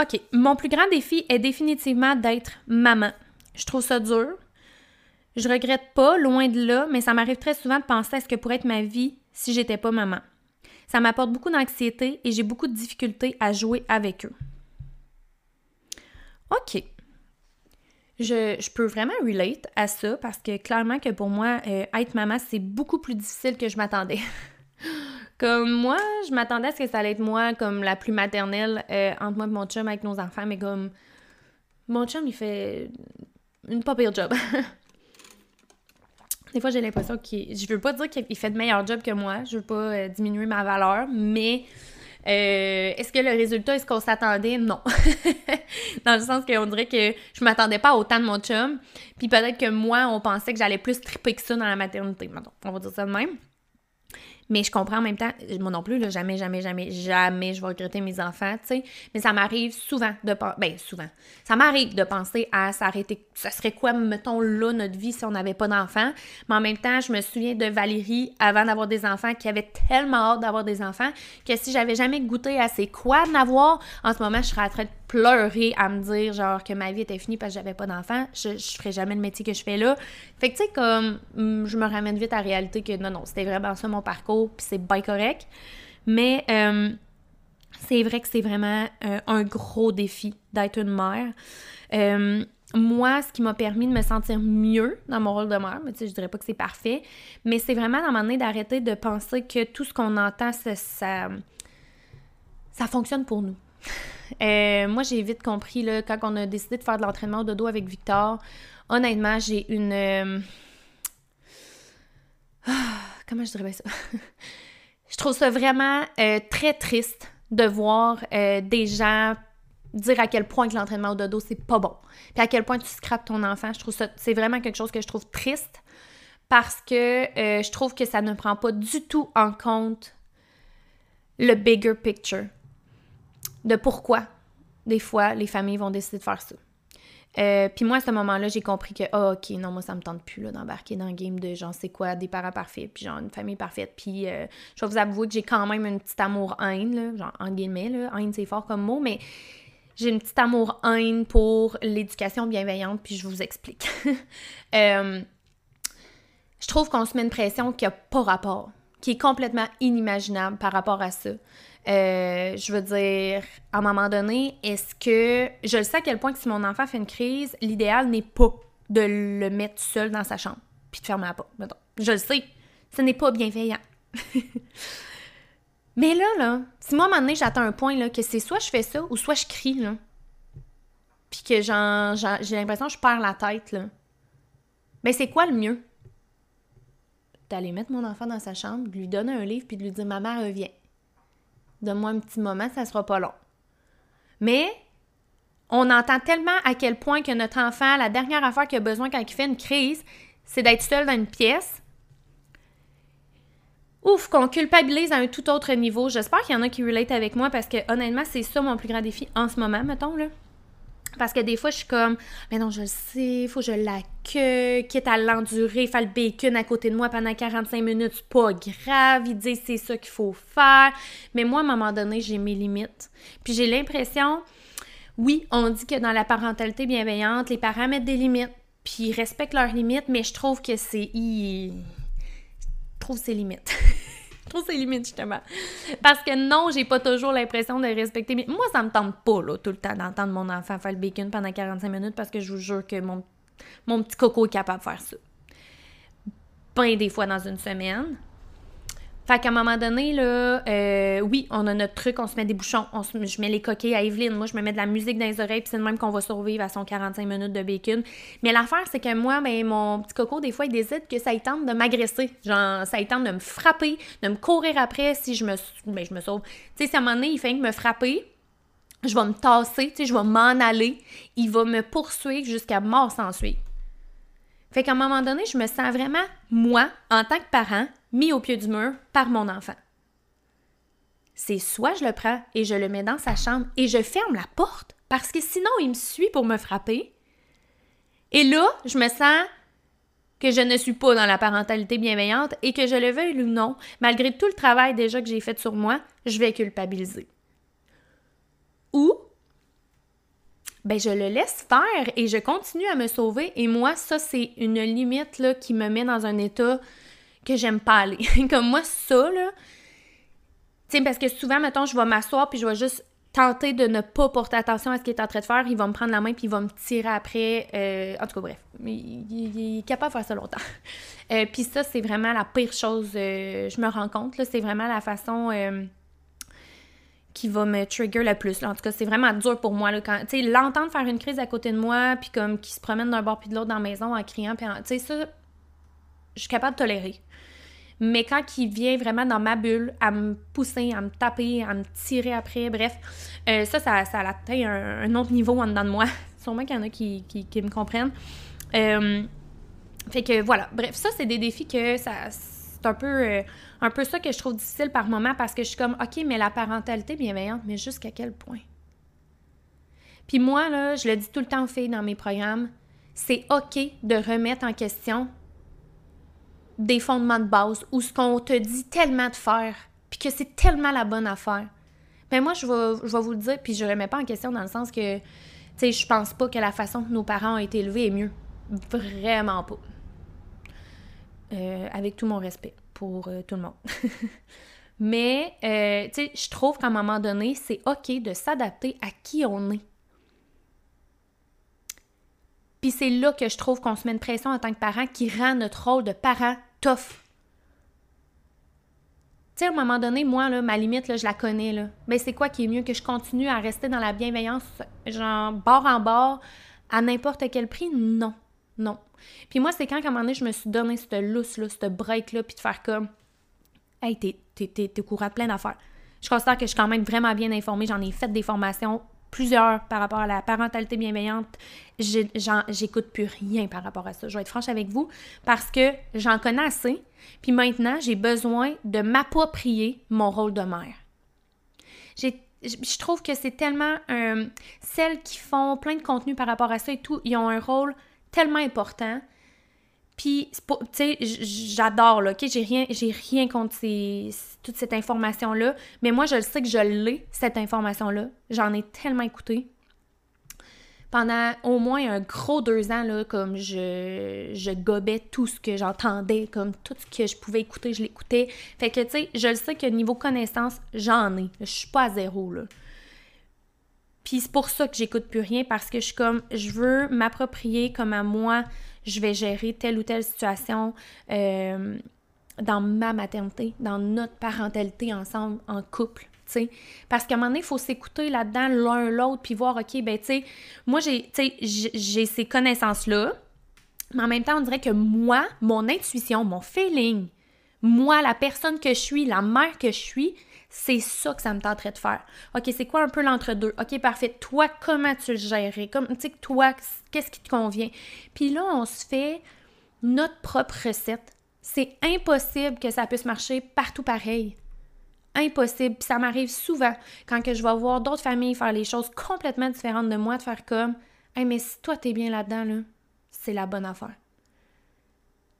OK, mon plus grand défi est définitivement d'être maman. Je trouve ça dur. Je regrette pas, loin de là, mais ça m'arrive très souvent de penser à ce que pourrait être ma vie si j'étais pas maman. Ça m'apporte beaucoup d'anxiété et j'ai beaucoup de difficultés à jouer avec eux. OK. Je, peux vraiment relate à ça parce que clairement que pour moi, euh, être maman, c'est beaucoup plus difficile que je m'attendais. (laughs) Comme moi, je m'attendais à ce que ça allait être moi comme la plus maternelle euh, entre moi et mon chum avec nos enfants, mais comme mon chum, il fait une pas pire job. (laughs) Des fois, j'ai l'impression qu'il. Je veux pas dire qu'il fait de meilleur job que moi, je veux pas euh, diminuer ma valeur, mais euh, est-ce que le résultat est ce qu'on s'attendait? Non. (laughs) dans le sens qu'on dirait que je m'attendais pas autant de mon chum. Puis peut-être que moi, on pensait que j'allais plus triper que ça dans la maternité. on va dire ça de même. Mais je comprends en même temps, moi non plus, jamais, jamais, jamais, jamais je vais regretter mes enfants, tu sais. Mais ça m'arrive souvent de penser, ben souvent, à s'arrêter. Ça serait quoi, mettons, là, notre vie si on n'avait pas d'enfants? Mais en même temps, je me souviens de Valérie, avant d'avoir des enfants, qui avait tellement hâte d'avoir des enfants, que si j'avais jamais goûté à c'est quoi de n'avoir, en ce moment, je serais en train de pleurer à me dire, genre, que ma vie était finie parce que j'avais pas d'enfants. Je, je ferais jamais le métier que je fais là. Fait que, tu sais, comme, mm, je me ramène vite à la réalité que non, non, c'était vraiment ça mon parcours puis c'est bien correct. Mais euh, c'est vrai que c'est vraiment euh, un gros défi d'être une mère. Euh, moi, ce qui m'a permis de me sentir mieux dans mon rôle de mère, mais tu sais, je dirais pas que c'est parfait, mais c'est vraiment dans ma d'arrêter de penser que tout ce qu'on entend, ça, ça, fonctionne pour nous. Moi, j'ai vite compris, là, quand on a décidé de faire de l'entraînement de dos avec Victor, honnêtement, j'ai une (sighs) comment je dirais ça? (laughs) je trouve ça vraiment euh, très triste de voir euh, des gens dire à quel point l'entraînement au dodo c'est pas bon. Puis à quel point tu scrapes ton enfant. Je trouve ça c'est vraiment quelque chose que je trouve triste parce que euh, je trouve que ça ne prend pas du tout en compte le bigger picture de pourquoi des fois les familles vont décider de faire ça. Euh, puis moi, à ce moment-là, j'ai compris que, oh, ok, non, moi, ça me tente plus d'embarquer dans le game de genre, c'est quoi, des parents parfaits, puis genre, une famille parfaite. Puis euh, je vais vous avouer que j'ai quand même une petite amour-haine, genre, en guillemets. Haine, c'est fort comme mot, mais j'ai une petite amour-haine pour l'éducation bienveillante, puis je vous explique. (laughs) Euh, je trouve qu'on se met une pression qui n'a pas rapport, qui est complètement inimaginable par rapport à ça. Euh, je veux dire, à un moment donné, est-ce que je le sais à quel point que si mon enfant fait une crise, l'idéal n'est pas de le mettre seul dans sa chambre puis de fermer la porte. Je le sais, ce n'est pas bienveillant. (laughs) Mais là, là, si moi, à un moment donné, j'attends un point, là, que c'est soit je fais ça ou soit je crie, là, puis que j'ai l'impression que je perds la tête, là, ben c'est quoi le mieux? D'aller mettre mon enfant dans sa chambre, de lui donner un livre, puis de lui dire « Maman revient. Donne-moi un petit moment, ça sera pas long. » Mais on entend tellement à quel point que notre enfant, la dernière affaire qu'il a besoin quand il fait une crise, c'est d'être seul dans une pièce, ouf, qu'on culpabilise à un tout autre niveau. J'espère qu'il y en a qui relate avec moi parce que honnêtement, c'est ça mon plus grand défi en ce moment, mettons, là. Parce que des fois, je suis comme, mais non, je le sais, faut que je l'accueille, quitte à l'endurer, faire le bacon à côté de moi pendant 45 minutes, c'est pas grave, il dit c'est ça qu'il faut faire. Mais moi, à un moment donné, j'ai mes limites. Puis j'ai l'impression, oui, on dit que dans la parentalité bienveillante, les parents mettent des limites, puis ils respectent leurs limites, mais je trouve que c'est trouve ses limites. (laughs) ses limites, justement. Parce que non, j'ai pas toujours l'impression de respecter. Mais moi, ça me tente pas, là, tout le temps, d'entendre mon enfant faire le bacon pendant 45 minutes parce que je vous jure que mon, mon petit coco est capable de faire ça. Pas des fois dans une semaine. Fait qu'à un moment donné, là, euh, oui, on a notre truc, on se met des bouchons, on je mets les coquilles à Evelyne, moi je me mets de la musique dans les oreilles, puis c'est le même qu'on va survivre à son 45 minutes de bacon. Mais l'affaire, c'est que moi, ben, mon petit coco, des fois, il décide que ça y tente de m'agresser. Genre, ça y tente de me frapper, de me courir après si je me, ben, je me sauve. Tu sais, si à un moment donné, il fait que me frapper, je vais me tasser, tu sais, je vais m'en aller, il va me poursuivre jusqu'à mort sans suivre. Fait qu'à un moment donné, je me sens vraiment, moi, en tant que parent, mis au pied du mur par mon enfant. C'est soit je le prends et je le mets dans sa chambre et je ferme la porte parce que sinon il me suit pour me frapper. Et là, je me sens que je ne suis pas dans la parentalité bienveillante et que je le veuille ou non, malgré tout le travail déjà que j'ai fait sur moi, je vais culpabiliser. Ou, ben je le laisse faire et je continue à me sauver et moi, ça c'est une limite qui me met dans un état que j'aime pas aller. (laughs) Comme moi, ça, là, tu sais, parce que souvent, mettons, je vais m'asseoir puis je vais juste tenter de ne pas porter attention à ce qu'il est en train de faire. Il va me prendre la main puis il va me tirer après. Euh, en tout cas, bref, il, est capable de faire ça longtemps. (laughs) Euh, puis ça, c'est vraiment la pire chose, euh, je me rends compte, là, c'est vraiment la façon qui va me trigger le plus. En tout cas, c'est vraiment dur pour moi. L'entendre faire une crise à côté de moi, puis comme qui se promène d'un bord puis de l'autre dans la maison en criant, puis tu sais, ça, je suis capable de tolérer. Mais quand il vient vraiment dans ma bulle, à me pousser, à me taper, à me tirer après, bref, euh, ça, ça, atteint un, autre niveau en dedans de moi. (laughs) Sûrement qu'il y en a qui, me comprennent. Euh, fait que voilà, bref, ça, c'est des défis que ça. C'est un peu, euh, un peu ça que je trouve difficile par moment parce que je suis comme, OK, mais la parentalité bienveillante, mais jusqu'à quel point? Puis moi, là, je le dis tout le temps aux filles dans mes programmes, c'est OK de remettre en question des fondements de base ou ce qu'on te dit tellement de faire, puis que c'est tellement la bonne affaire. Ben moi, je vais, je vais vous le dire, puis je ne remets pas en question dans le sens que, tu sais, je pense pas que la façon que nos parents ont été élevés est mieux. Vraiment pas. Euh, avec tout mon respect pour euh, tout le monde. (laughs) Mais, euh, tu sais, je trouve qu'à un moment donné, c'est OK de s'adapter à qui on est. Puis c'est là que je trouve qu'on se met une pression en tant que parent qui rend notre rôle de parent tough. Tu sais, à un moment donné, moi, là, ma limite, là, je la connais. Là. C'est quoi qui est mieux que je continue à rester dans la bienveillance, genre, bord en bord, à n'importe quel prix? Non. Non. Puis moi, c'est quand, à un moment donné, je me suis donné cette lousse-là, cette break-là, puis de faire comme, hey, t'es, t'es, t'es, au courant de plein d'affaires. Je considère que je suis quand même vraiment bien informée. J'en ai fait des formations plusieurs par rapport à la parentalité bienveillante. J'écoute plus rien par rapport à ça. Je vais être franche avec vous parce que j'en connais assez. Puis maintenant, j'ai besoin de m'approprier mon rôle de mère. Je trouve que c'est tellement... Euh, celles qui font plein de contenu par rapport à ça et tout, ils ont un rôle tellement important. Puis, tu sais, j'adore, là, OK? J'ai rien, j'ai rien contre toute cette information-là, mais moi, je le sais que je l'ai, cette information-là. J'en ai tellement écouté. pendant au moins un gros deux ans, là, comme je, je gobais tout ce que j'entendais, comme tout ce que je pouvais écouter, je l'écoutais. Fait que, tu sais, je le sais que niveau connaissance, j'en ai. Je suis pas à zéro, là. Puis c'est pour ça que j'écoute plus rien, parce que je suis comme, je veux m'approprier comme à moi, je vais gérer telle ou telle situation euh, dans ma maternité, dans notre parentalité ensemble, en couple. Parce qu'à un moment donné, il faut s'écouter là-dedans l'un l'autre, puis voir, OK, ben, tu sais, moi, j'ai, j'ai ces connaissances-là, mais en même temps, on dirait que moi, mon intuition, mon feeling, moi, la personne que je suis, la mère que je suis, c'est ça que ça me tenterait de faire. OK, c'est quoi un peu l'entre-deux? OK, parfait. Toi, comment tu le gérerais? Comme, tu sais, toi, qu'est-ce qui te convient? Puis là, on se fait notre propre recette. C'est impossible que ça puisse marcher partout pareil impossible. Puis ça m'arrive souvent quand je vais voir d'autres familles faire les choses complètement différentes de moi, de faire comme Hey, mais si toi t'es bien là-dedans, là, c'est la bonne affaire.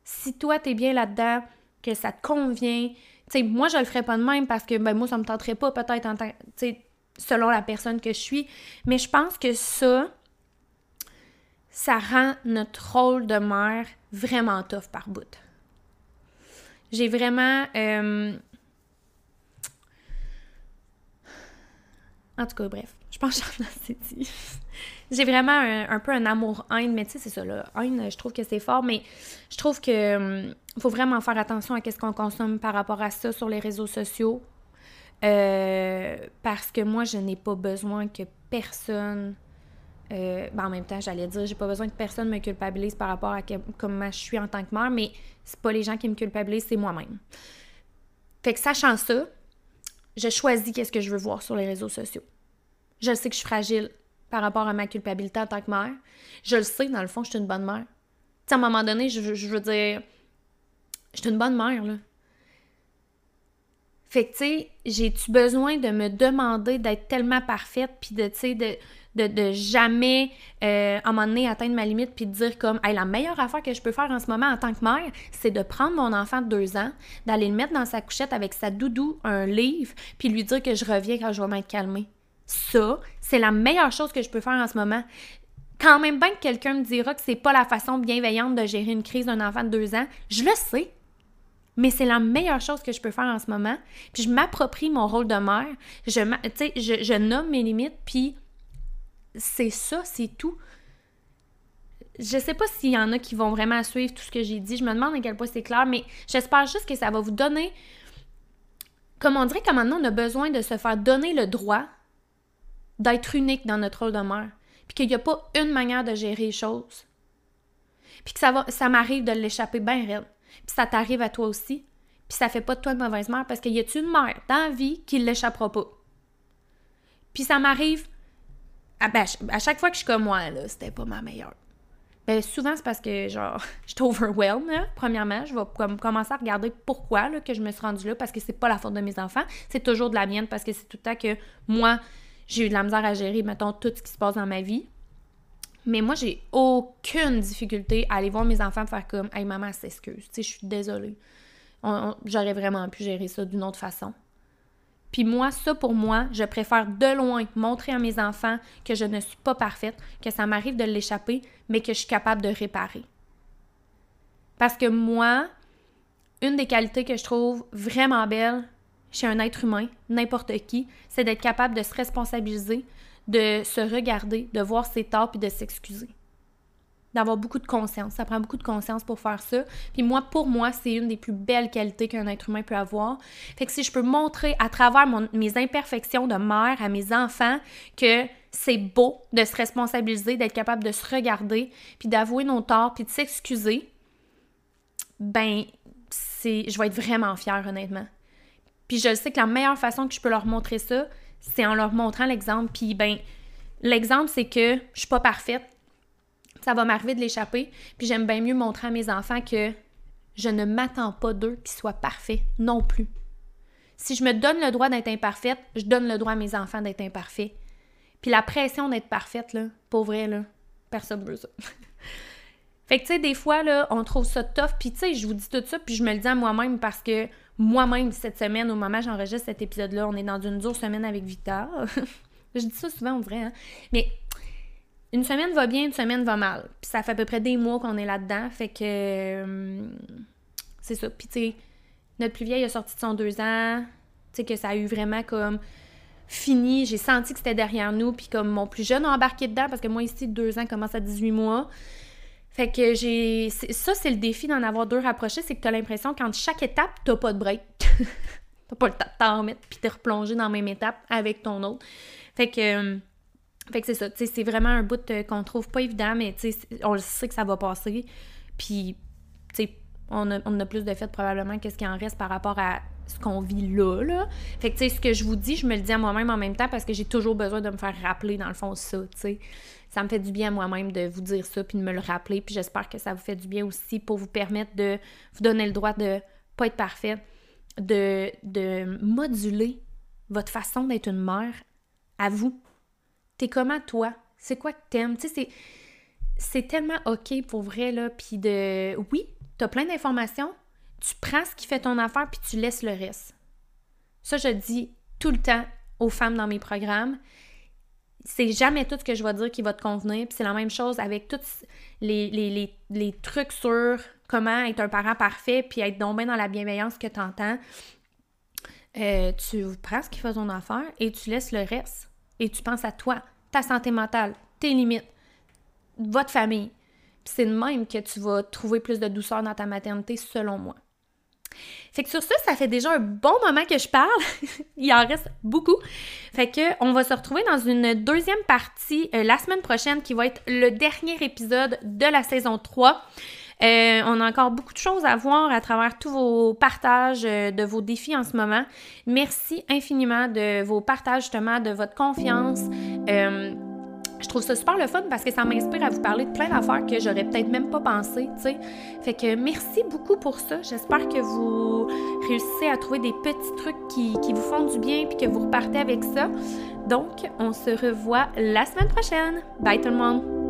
Si toi t'es bien là-dedans, que ça te convient, moi je le ferais pas de même parce que ben moi ça me tenterait pas peut-être selon la personne que je suis, mais je pense que ça ça rend notre rôle de mère vraiment tough par bout. J'ai vraiment euh, En tout cas, bref, je pense que j'en ai dit. J'ai vraiment un, peu un amour-haine, mais tu sais, c'est ça, là. Haine, je trouve que c'est fort, mais je trouve que hum, faut vraiment faire attention à ce qu'on consomme par rapport à ça sur les réseaux sociaux. Euh, parce que moi, je n'ai pas besoin que personne. Euh, ben en même temps, j'allais dire, j'ai pas besoin que personne me culpabilise par rapport à comment je suis en tant que mère, mais c'est pas les gens qui me culpabilisent, c'est moi-même. Fait que sachant ça, je choisis qu'est-ce que je veux voir sur les réseaux sociaux. Je sais que je suis fragile par rapport à ma culpabilité en tant que mère. Je le sais, dans le fond, je suis une bonne mère. À un moment donné, je, veux dire, je suis une bonne mère, là. Fait que, tu sais, j'ai-tu besoin de me demander d'être tellement parfaite, puis de, tu sais, de, de, jamais, euh, à un moment donné, atteindre ma limite puis de dire comme, hey, la meilleure affaire que je peux faire en ce moment en tant que mère, c'est de prendre mon enfant de deux ans, d'aller le mettre dans sa couchette avec sa doudou, un livre, puis lui dire que je reviens quand je vais m'être calmée. Ça, c'est la meilleure chose que je peux faire en ce moment. Quand même bien que quelqu'un me dira que c'est pas la façon bienveillante de gérer une crise d'un enfant de deux ans, je le sais. Mais c'est la meilleure chose que je peux faire en ce moment. Puis je m'approprie mon rôle de mère. Je, je, je nomme mes limites, puis c'est ça, c'est tout. Je sais pas s'il y en a qui vont vraiment suivre tout ce que j'ai dit. Je me demande à quel point c'est clair, mais j'espère juste que ça va vous donner. Comme on dirait qu'à maintenant, on a besoin de se faire donner le droit d'être unique dans notre rôle de mère. Puis qu'il n'y a pas une manière de gérer les choses. Puis que ça, ça m'arrive de l'échapper bien raide. Puis ça t'arrive à toi aussi. Puis ça fait pas de toi une mauvaise mère parce qu'il y a une mère dans la vie qui l'échappera pas? Puis ça m'arrive ben, à chaque fois que je suis comme moi, là, c'était pas ma meilleure. Ben, souvent, c'est parce que, genre, (laughs) je suis overwhelmed, premièrement. Je vais comme, commencer à regarder pourquoi là, que je me suis rendue là, parce que c'est pas la faute de mes enfants. C'est toujours de la mienne, parce que c'est tout le temps que moi, j'ai eu de la misère à gérer, mettons, tout ce qui se passe dans ma vie. Mais moi, j'ai aucune difficulté à aller voir mes enfants faire comme Hey, maman, s'excuse. Tu sais, je suis désolée. J'aurais vraiment pu gérer ça d'une autre façon. Puis moi, ça pour moi, je préfère de loin montrer à mes enfants que je ne suis pas parfaite, que ça m'arrive de l'échapper, mais que je suis capable de réparer. Parce que moi, une des qualités que je trouve vraiment belle chez un être humain, n'importe qui, c'est d'être capable de se responsabiliser, de se regarder, de voir ses torts puis de s'excuser d'avoir beaucoup de conscience. Ça prend beaucoup de conscience pour faire ça. Puis moi, pour moi, c'est une des plus belles qualités qu'un être humain peut avoir. Fait que si je peux montrer à travers mes imperfections de mère à mes enfants que c'est beau de se responsabiliser, d'être capable de se regarder, puis d'avouer nos torts, puis de s'excuser, ben, je vais être vraiment fière, honnêtement. Puis je sais que la meilleure façon que je peux leur montrer ça, c'est en leur montrant l'exemple. Puis ben, l'exemple, c'est que je suis pas parfaite, ça va m'arriver de l'échapper. Puis j'aime bien mieux montrer à mes enfants que je ne m'attends pas d'eux qu'ils soient parfaits non plus. Si je me donne le droit d'être imparfaite, je donne le droit à mes enfants d'être imparfaits. Puis la pression d'être parfaite, là, pour vrai, là, personne veut ça. (laughs) fait que, tu sais, des fois, là, on trouve ça tough. Puis, tu sais, je vous dis tout ça, puis je me le dis à moi-même parce que moi-même, cette semaine, au moment où j'enregistre cet épisode-là, on est dans une dure semaine avec Victor. (laughs) je dis ça souvent, on vrai, hein? Mais une semaine va bien, une semaine va mal. Puis ça fait à peu près des mois qu'on est là-dedans. Fait que. euh, c'est ça. Puis tu sais, notre plus vieille a sorti de son deux ans. Tu sais, que ça a eu vraiment comme fini. J'ai senti que c'était derrière nous. Puis comme mon plus jeune a embarqué dedans, parce que moi ici, deux ans commence à 18 mois. Fait que j'ai. Ça, c'est le défi d'en avoir deux rapprochés, c'est que t'as l'impression qu'entre chaque étape, t'as pas de break. (laughs) t'as pas le temps de t'en remettre puis te replonger dans la même étape avec ton autre. Fait que. euh, Fait que c'est ça, tu c'est vraiment un bout euh, qu'on trouve pas évident, mais tu sais, on le sait que ça va passer. Puis, tu sais, on a, on a plus de fait probablement qu'est-ce qui en reste par rapport à ce qu'on vit là, là. Fait que, tu sais, ce que je vous dis, je me le dis à moi-même en même temps parce que j'ai toujours besoin de me faire rappeler, dans le fond, ça, tu sais. Ça me fait du bien à moi-même de vous dire ça puis de me le rappeler. Puis j'espère que ça vous fait du bien aussi pour vous permettre de vous donner le droit de pas être parfait, de, de moduler votre façon d'être une mère à vous. T'es comment toi? C'est quoi que t'aimes? Tu sais, c'est, c'est tellement OK pour vrai, là. Puis de. Oui, t'as plein d'informations. Tu prends ce qui fait ton affaire, puis tu laisses le reste. Ça, je dis tout le temps aux femmes dans mes programmes. C'est jamais tout ce que je vais dire qui va te convenir. Puis c'est la même chose avec tous les, les, les, trucs sur comment être un parent parfait, puis être donc dans la bienveillance que t'entends. Euh, tu prends ce qui fait ton affaire et tu laisses le reste. Et tu penses à toi, ta santé mentale, tes limites, votre famille. C'est de même que tu vas trouver plus de douceur dans ta maternité, selon moi. Fait que sur ça, ça fait déjà un bon moment que je parle. (laughs) Il en reste beaucoup. Fait que on va se retrouver dans une deuxième partie euh, la semaine prochaine qui va être le dernier épisode de la saison 3. Euh, on a encore beaucoup de choses à voir à travers tous vos partages euh, de vos défis en ce moment. Merci infiniment de vos partages, justement, de votre confiance. Je trouve ça super le fun parce que ça m'inspire à vous parler de plein d'affaires que j'aurais peut-être même pas pensé, tu sais. Fait que merci beaucoup pour ça. J'espère que vous réussissez à trouver des petits trucs qui, qui vous font du bien puis que vous repartez avec ça. Donc, on se revoit la semaine prochaine. Bye tout le monde!